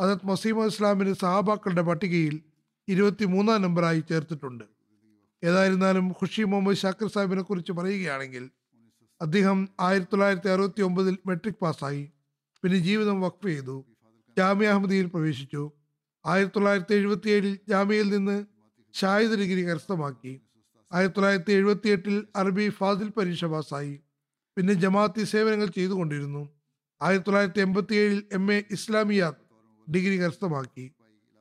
ഹജറത് മസീമോദ് ഇസ്ലാമിന്റെ സഹാബാക്കളുടെ പട്ടികയിൽ ഇരുപത്തി മൂന്നാം നമ്പറായി ചേർത്തിട്ടുണ്ട്. ഏതായിരുന്നാലും ഖുഷി മുഹമ്മദ് ഷാക്കിർ സാഹിബിനെ കുറിച്ച് പറയുകയാണെങ്കിൽ അദ്ദേഹം ആയിരത്തി തൊള്ളായിരത്തി അറുപത്തി ഒമ്പതിൽ മെട്രിക് പാസ്സായി. പിന്നെ ജീവിതം വഖഫ് ചെയ്തു. ജാമ്യ അഹമ്മദിയിൽ പ്രവേശിച്ചു. ആയിരത്തി തൊള്ളായിരത്തി എഴുപത്തി ഏഴിൽ ജാമ്യയിൽ നിന്ന് ഷാഹിദ് ഡിഗ്രി കരസ്ഥമാക്കി. ആയിരത്തി തൊള്ളായിരത്തി എഴുപത്തി എട്ടിൽ അറബി ഫാസിൽ പരീക്ഷ പാസ്സായി. പിന്നെ ജമാഅത്തി സേവനങ്ങൾ ചെയ്തുകൊണ്ടിരുന്നു. ആയിരത്തി തൊള്ളായിരത്തി എൺപത്തി ഏഴിൽ എം എ ഇസ്ലാമിയാത്ത് ഡിഗ്രി കരസ്ഥമാക്കി.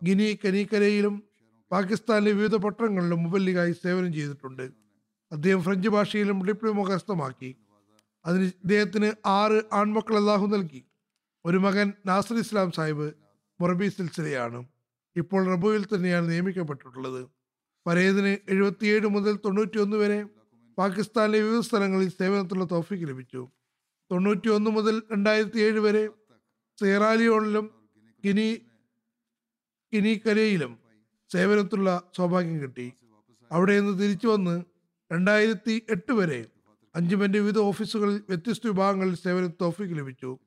ഗിനി കനീക്കരയിലും പാകിസ്ഥാനിലെ വിവിധ പട്ടണങ്ങളിലും മുബല്ലിഗായി സേവനം ചെയ്തിട്ടുണ്ട്. അദ്ദേഹം ഫ്രഞ്ച് ഭാഷയിലും ഡിപ്ലോമ കരസ്ഥമാക്കി. അതിന് ഇദ്ദേഹത്തിന് ആറ് ആൺമക്കൾ അല്ലാഹു നൽകി. ഒരു മകൻ നാസർ ഇസ്ലാം സാഹിബ് മൊറബി സിൽസിലയാണ്. ഇപ്പോൾ റബുവിൽ തന്നെയാണ് നിയമിക്കപ്പെട്ടിട്ടുള്ളത്. പരേതിന് എഴുപത്തിയേഴ് മുതൽ തൊണ്ണൂറ്റി ഒന്ന് വരെ പാകിസ്ഥാനിലെ വിവിധ സ്ഥലങ്ങളിൽ സേവനത്തിനുള്ള തോഫിക്ക് ലഭിച്ചു. തൊണ്ണൂറ്റി ഒന്ന് മുതൽ രണ്ടായിരത്തി ഏഴ് വരെ സേറാലിയോണിലും ഗിനി ഗിനിക്കരയിലും സേവനത്തിലുള്ള സൗഭാഗ്യം കിട്ടി. അവിടെ നിന്ന് തിരിച്ചു വന്ന് രണ്ടായിരത്തി എട്ട് വരെ അഞ്ചുമന്റെ വിവിധ ഓഫീസുകളിൽ വ്യത്യസ്ത വിഭാഗങ്ങളിൽ സേവന തോഫിക്ക് ലഭിച്ചു.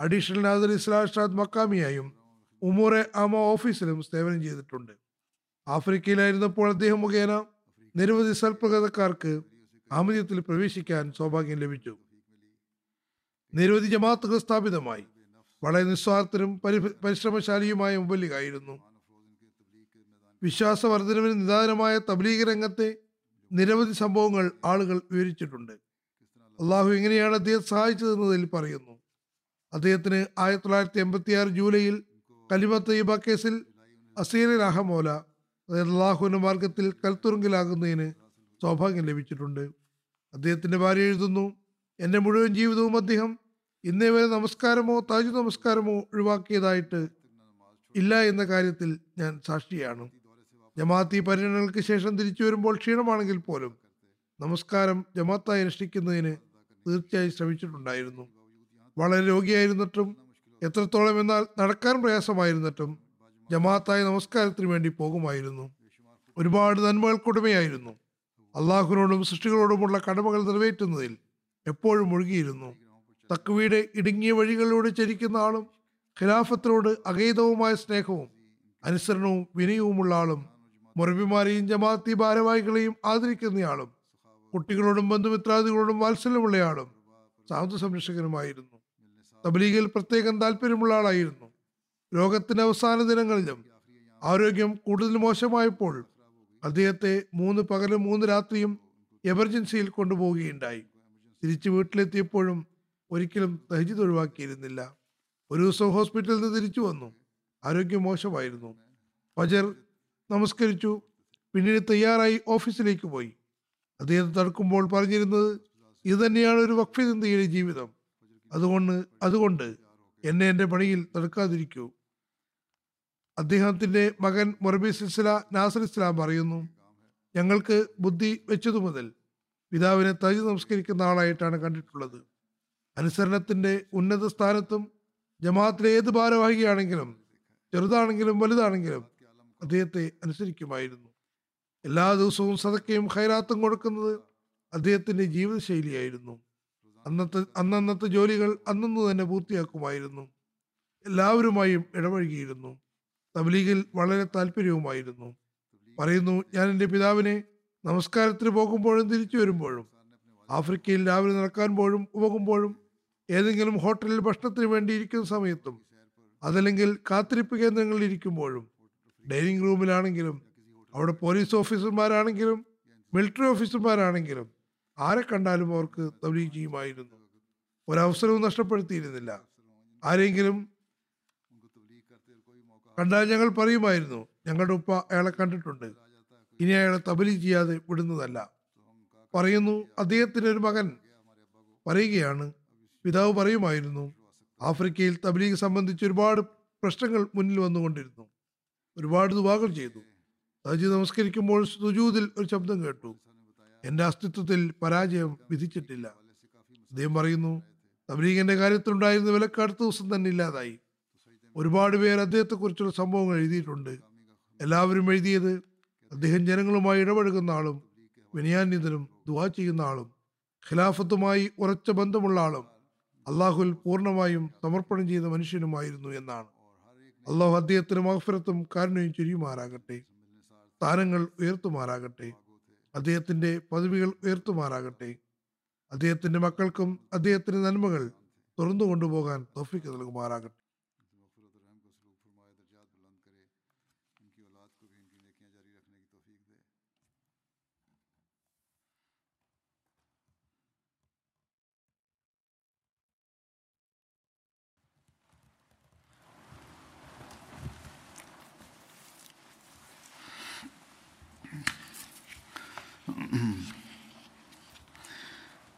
അഡീഷണൽ നാദർ ഇസ്ലാഷാദ് മക്കാമിയായും ഉമൂറെ അമ ഓഫീസിലും സേവനം ചെയ്തിട്ടുണ്ട്. ആഫ്രിക്കയിലായിരുന്നപ്പോൾ അദ്ദേഹം മുഖേന നിരവധി സൽപ്രകൃതക്കാർക്ക് അമിതത്തിൽ പ്രവേശിക്കാൻ സൗഭാഗ്യം ലഭിച്ചു. നിരവധി ജമാത്തുകൾ സ്ഥാപിതമായി. വളരെ നിസ്വാർത്ഥരും പരി പരിശ്രമശാലിയുമായ മുബല്ലിഗായിരുന്നു. വിശ്വാസവർദ്ധനവിന് നിദാനമായ തബ്ലീഗ് രംഗത്തെ നിരവധി സംഭവങ്ങൾ ആളുകൾ വിവരിച്ചിട്ടുണ്ട്. അള്ളാഹു എങ്ങനെയാണ് അദ്ദേഹം സഹായിച്ചതെന്നതിൽ പറയുന്നു. അദ്ദേഹത്തിന് ആയിരത്തി തൊള്ളായിരത്തി എൺപത്തി ആറ് ജൂലൈയിൽ കലിമ തയ്യബ കേസിൽ അസീർ അഹമോല അള്ളാഹുവിന്റെ മാർഗത്തിൽ കൽത്തുറുങ്കിലാകുന്നതിന് സൗഭാഗ്യം ലഭിച്ചിട്ടുണ്ട്. അദ്ദേഹത്തിന്റെ ഭാര്യ എഴുതുന്നു എന്റെ മുഴുവൻ ജീവിതവും അദ്ദേഹം ഇന്നേ വരെ നമസ്കാരമോ താജു നമസ്കാരമോ ഒഴിവാക്കിയതായിട്ട് ഇല്ല എന്ന കാര്യത്തിൽ ഞാൻ സാക്ഷിയാണ്. ജമാഅത്തി പര്യടനങ്ങൾക്ക് ശേഷം തിരിച്ചു വരുമ്പോൾ ക്ഷീണമാണെങ്കിൽ പോലും നമസ്കാരം ജമാഅത്തായി അനുഷ്ഠിക്കുന്നതിന് തീർച്ചയായും ശ്രമിച്ചിട്ടുണ്ടായിരുന്നു. വളരെ രോഗിയായിരുന്നിട്ടും എത്രത്തോളം എന്നാൽ നടക്കാൻ പ്രയാസമായിരുന്നിട്ടും ജമാഅത്തായ നമസ്കാരത്തിന് വേണ്ടി പോകുമായിരുന്നു. ഒരുപാട് നന്മകൾക്കുടമയായിരുന്നു. അള്ളാഹുവിനോടും സൃഷ്ടികളോടുമുള്ള കടമകൾ നിറവേറ്റുന്നതിൽ എപ്പോഴും ഒഴുകിയിരുന്നു തക്വയുടെ ഇടുങ്ങിയ വഴികളിലൂടെ ചരിക്കുന്ന ആളും ഖിലാഫത്തിനോട് അഗൈതവുമായ സ്നേഹവും അനുസരണവും വിനയവുമുള്ള ആളും മുറബിമാരെയും ജമാഅത്തി ഭാരവാഹികളെയും ആദരിക്കുന്നയാളും കുട്ടികളോടും ബന്ധുമിത്രാദികളോടും വാത്സല്യമുള്ളയാളും സാധു സംരക്ഷകനുമായിരുന്നു തബ്ലീഗിൽ പ്രത്യേകം താല്പര്യമുള്ള ആളായിരുന്നു. രോഗത്തിന്റെ അവസാന ദിനങ്ങളിലും ആരോഗ്യം കൂടുതൽ മോശമായപ്പോൾ അദ്ദേഹത്തെ മൂന്ന് പകലും മൂന്ന് രാത്രിയും എമർജൻസിയിൽ കൊണ്ടുപോവുകയുണ്ടായി. തിരിച്ചു വീട്ടിലെത്തിയപ്പോഴും ഒരിക്കലും തഹജിദ് ഒഴിവാക്കിയിരുന്നില്ല. ഒരു ദിവസം ഹോസ്പിറ്റലിൽ നിന്ന് തിരിച്ചു വന്നു. ആരോഗ്യം മോശമായിരുന്നു. ഫജർ നമസ്കരിച്ചു. പിന്നീട് തയ്യാറായി ഓഫീസിലേക്ക് പോയി. അദ്ദേഹം തടുക്കുമ്പോൾ പറഞ്ഞിരുന്നത് ഇത് തന്നെയാണ് ഒരു വക്ഫിന്ത്യയുടെ ജീവിതം. അതുകൊണ്ട് അതുകൊണ്ട് എന്നെ എന്റെ പണിയിൽ തടുക്കാതിരിക്കൂ. അദ്ദേഹത്തിന്റെ മകൻ മൊറബി സിൽസില നാസർ ഇസ്ലാം പറയുന്നു ഞങ്ങൾക്ക് ബുദ്ധി വെച്ചതു മുതൽ പിതാവിനെ തജ് നമസ്കരിക്കുന്ന ആളായിട്ടാണ് കണ്ടിട്ടുള്ളത്. അനുസരണത്തിന്റെ ഉന്നത സ്ഥാനത്തും ജമാഅത്തിലെ ഏത് ഭാരവാഹിയാണെങ്കിലും ചെറുതാണെങ്കിലും വലുതാണെങ്കിലും അദ്ദേഹത്തെ അനുസരിക്കുമായിരുന്നു. എല്ലാ ദിവസവും സതക്കയും ഖൈറാത്തും കൊടുക്കുന്നത് അദ്ദേഹത്തിന്റെ ജീവിതശൈലിയായിരുന്നു. അന്നത്തെ അന്നന്നത്തെ ജോലികൾ അന്നന്ന് തന്നെ പൂർത്തിയാക്കുമായിരുന്നു. എല്ലാവരുമായും ഇടപഴകിയിരുന്നു. തബ്ലീഗിൽ വളരെ താല്പര്യവുമായിരുന്നു. പറയുന്നു ഞാൻ എന്റെ പിതാവിനെ നമസ്കാരത്തിന് പോകുമ്പോഴും തിരിച്ചു വരുമ്പോഴും ആഫ്രിക്കയിൽ രാവിലെ നടക്കാൻ പോഴും പോകുമ്പോഴും ഏതെങ്കിലും ഹോട്ടലിൽ ഭക്ഷണത്തിന് വേണ്ടിയിരിക്കുന്ന സമയത്തും അതല്ലെങ്കിൽ കാത്തിരിപ്പ് കേന്ദ്രങ്ങളിൽ ഇരിക്കുമ്പോഴും ഡൈനിങ് റൂമിലാണെങ്കിലും അവിടെ പോലീസ് ഓഫീസർമാരാണെങ്കിലും മിലിറ്ററി ഓഫീസർമാരാണെങ്കിലും ആരെ കണ്ടാലും അവർക്ക് തബ്ലീഗ് ചെയ്യുമായിരുന്നു ഒരവസരവും നഷ്ടപ്പെടുത്തിയിരുന്നില്ല. ആരെങ്കിലും കണ്ടാൽ ഞങ്ങൾ പറയുമായിരുന്നു ഞങ്ങളുടെ ഉപ്പ അയാളെ കണ്ടിട്ടുണ്ട്. ഇനി അയാളെ തബലി ചെയ്യാതെ വിടുന്നതല്ല. പറയുന്നു അദ്ദേഹത്തിന് ഒരു മകൻ. പറയുകയാണ് പിതാവ് പറയുമായിരുന്നു ആഫ്രിക്കയിൽ തബ്ലീഗ് സംബന്ധിച്ച് ഒരുപാട് പ്രശ്നങ്ങൾ മുന്നിൽ വന്നുകൊണ്ടിരുന്നു. ഒരുപാട് ദുവാകൾ ചെയ്തു. സജി നമസ്കരിക്കുമ്പോൾ സുജൂതിൽ ഒരു ശബ്ദം കേട്ടു. എന്റെ അസ്തിത്വത്തിൽ പരാജയം വിധിച്ചിട്ടില്ല. അദ്ദേഹം പറയുന്നു തബ്ലീഗിന്റെ കാര്യത്തിലുണ്ടായിരുന്ന വിലക്ക് അടുത്ത ദിവസം തന്നെ ഇല്ലാതായി. ഒരുപാട് പേർ അദ്ദേഹത്തെക്കുറിച്ചുള്ള സംഭവങ്ങൾ എഴുതിയിട്ടുണ്ട്. എല്ലാവരും എഴുതിയത് അദ്ദേഹം ജനങ്ങളുമായി ഇടപഴകുന്ന ആളും വിനയാന്യതനും ദുവാ ചെയ്യുന്ന ആളും ഖിലാഫത്തുമായി ഉറച്ച ബന്ധമുള്ള ആളും അള്ളാഹുൽ പൂർണമായും സമർപ്പണം ചെയ്ത മനുഷ്യനുമായിരുന്നു എന്നാണ്. അള്ളാഹു അദ്ദേഹത്തിന് മഹഫരത്തും കാരുണ്യവും ചുരിയുമാറാകട്ടെ. സ്ഥാനങ്ങൾ ഉയർത്തുമാറാകട്ടെ. അദ്ദേഹത്തിന്റെ പദവികൾ ഉയർത്തുമാറാകട്ടെ. അദ്ദേഹത്തിന്റെ മക്കൾക്കും അദ്ദേഹത്തിന്റെ നന്മകൾ തുറന്നു കൊണ്ടുപോകാൻ തോഫിക്ക് നൽകുമാറാകട്ടെ.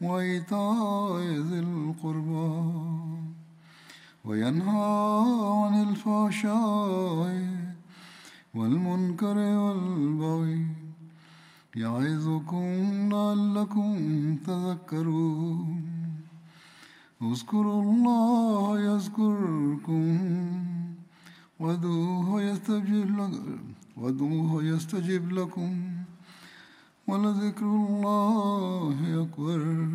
وإيتاء ذي القربى وينهى عن الفحشاء والمنكر والبغي يعظكم لعلكم تذكرون. اذكروا الله يذكركم وادعوه وادعوه يستجب لكم. ولذكر الله أكبر.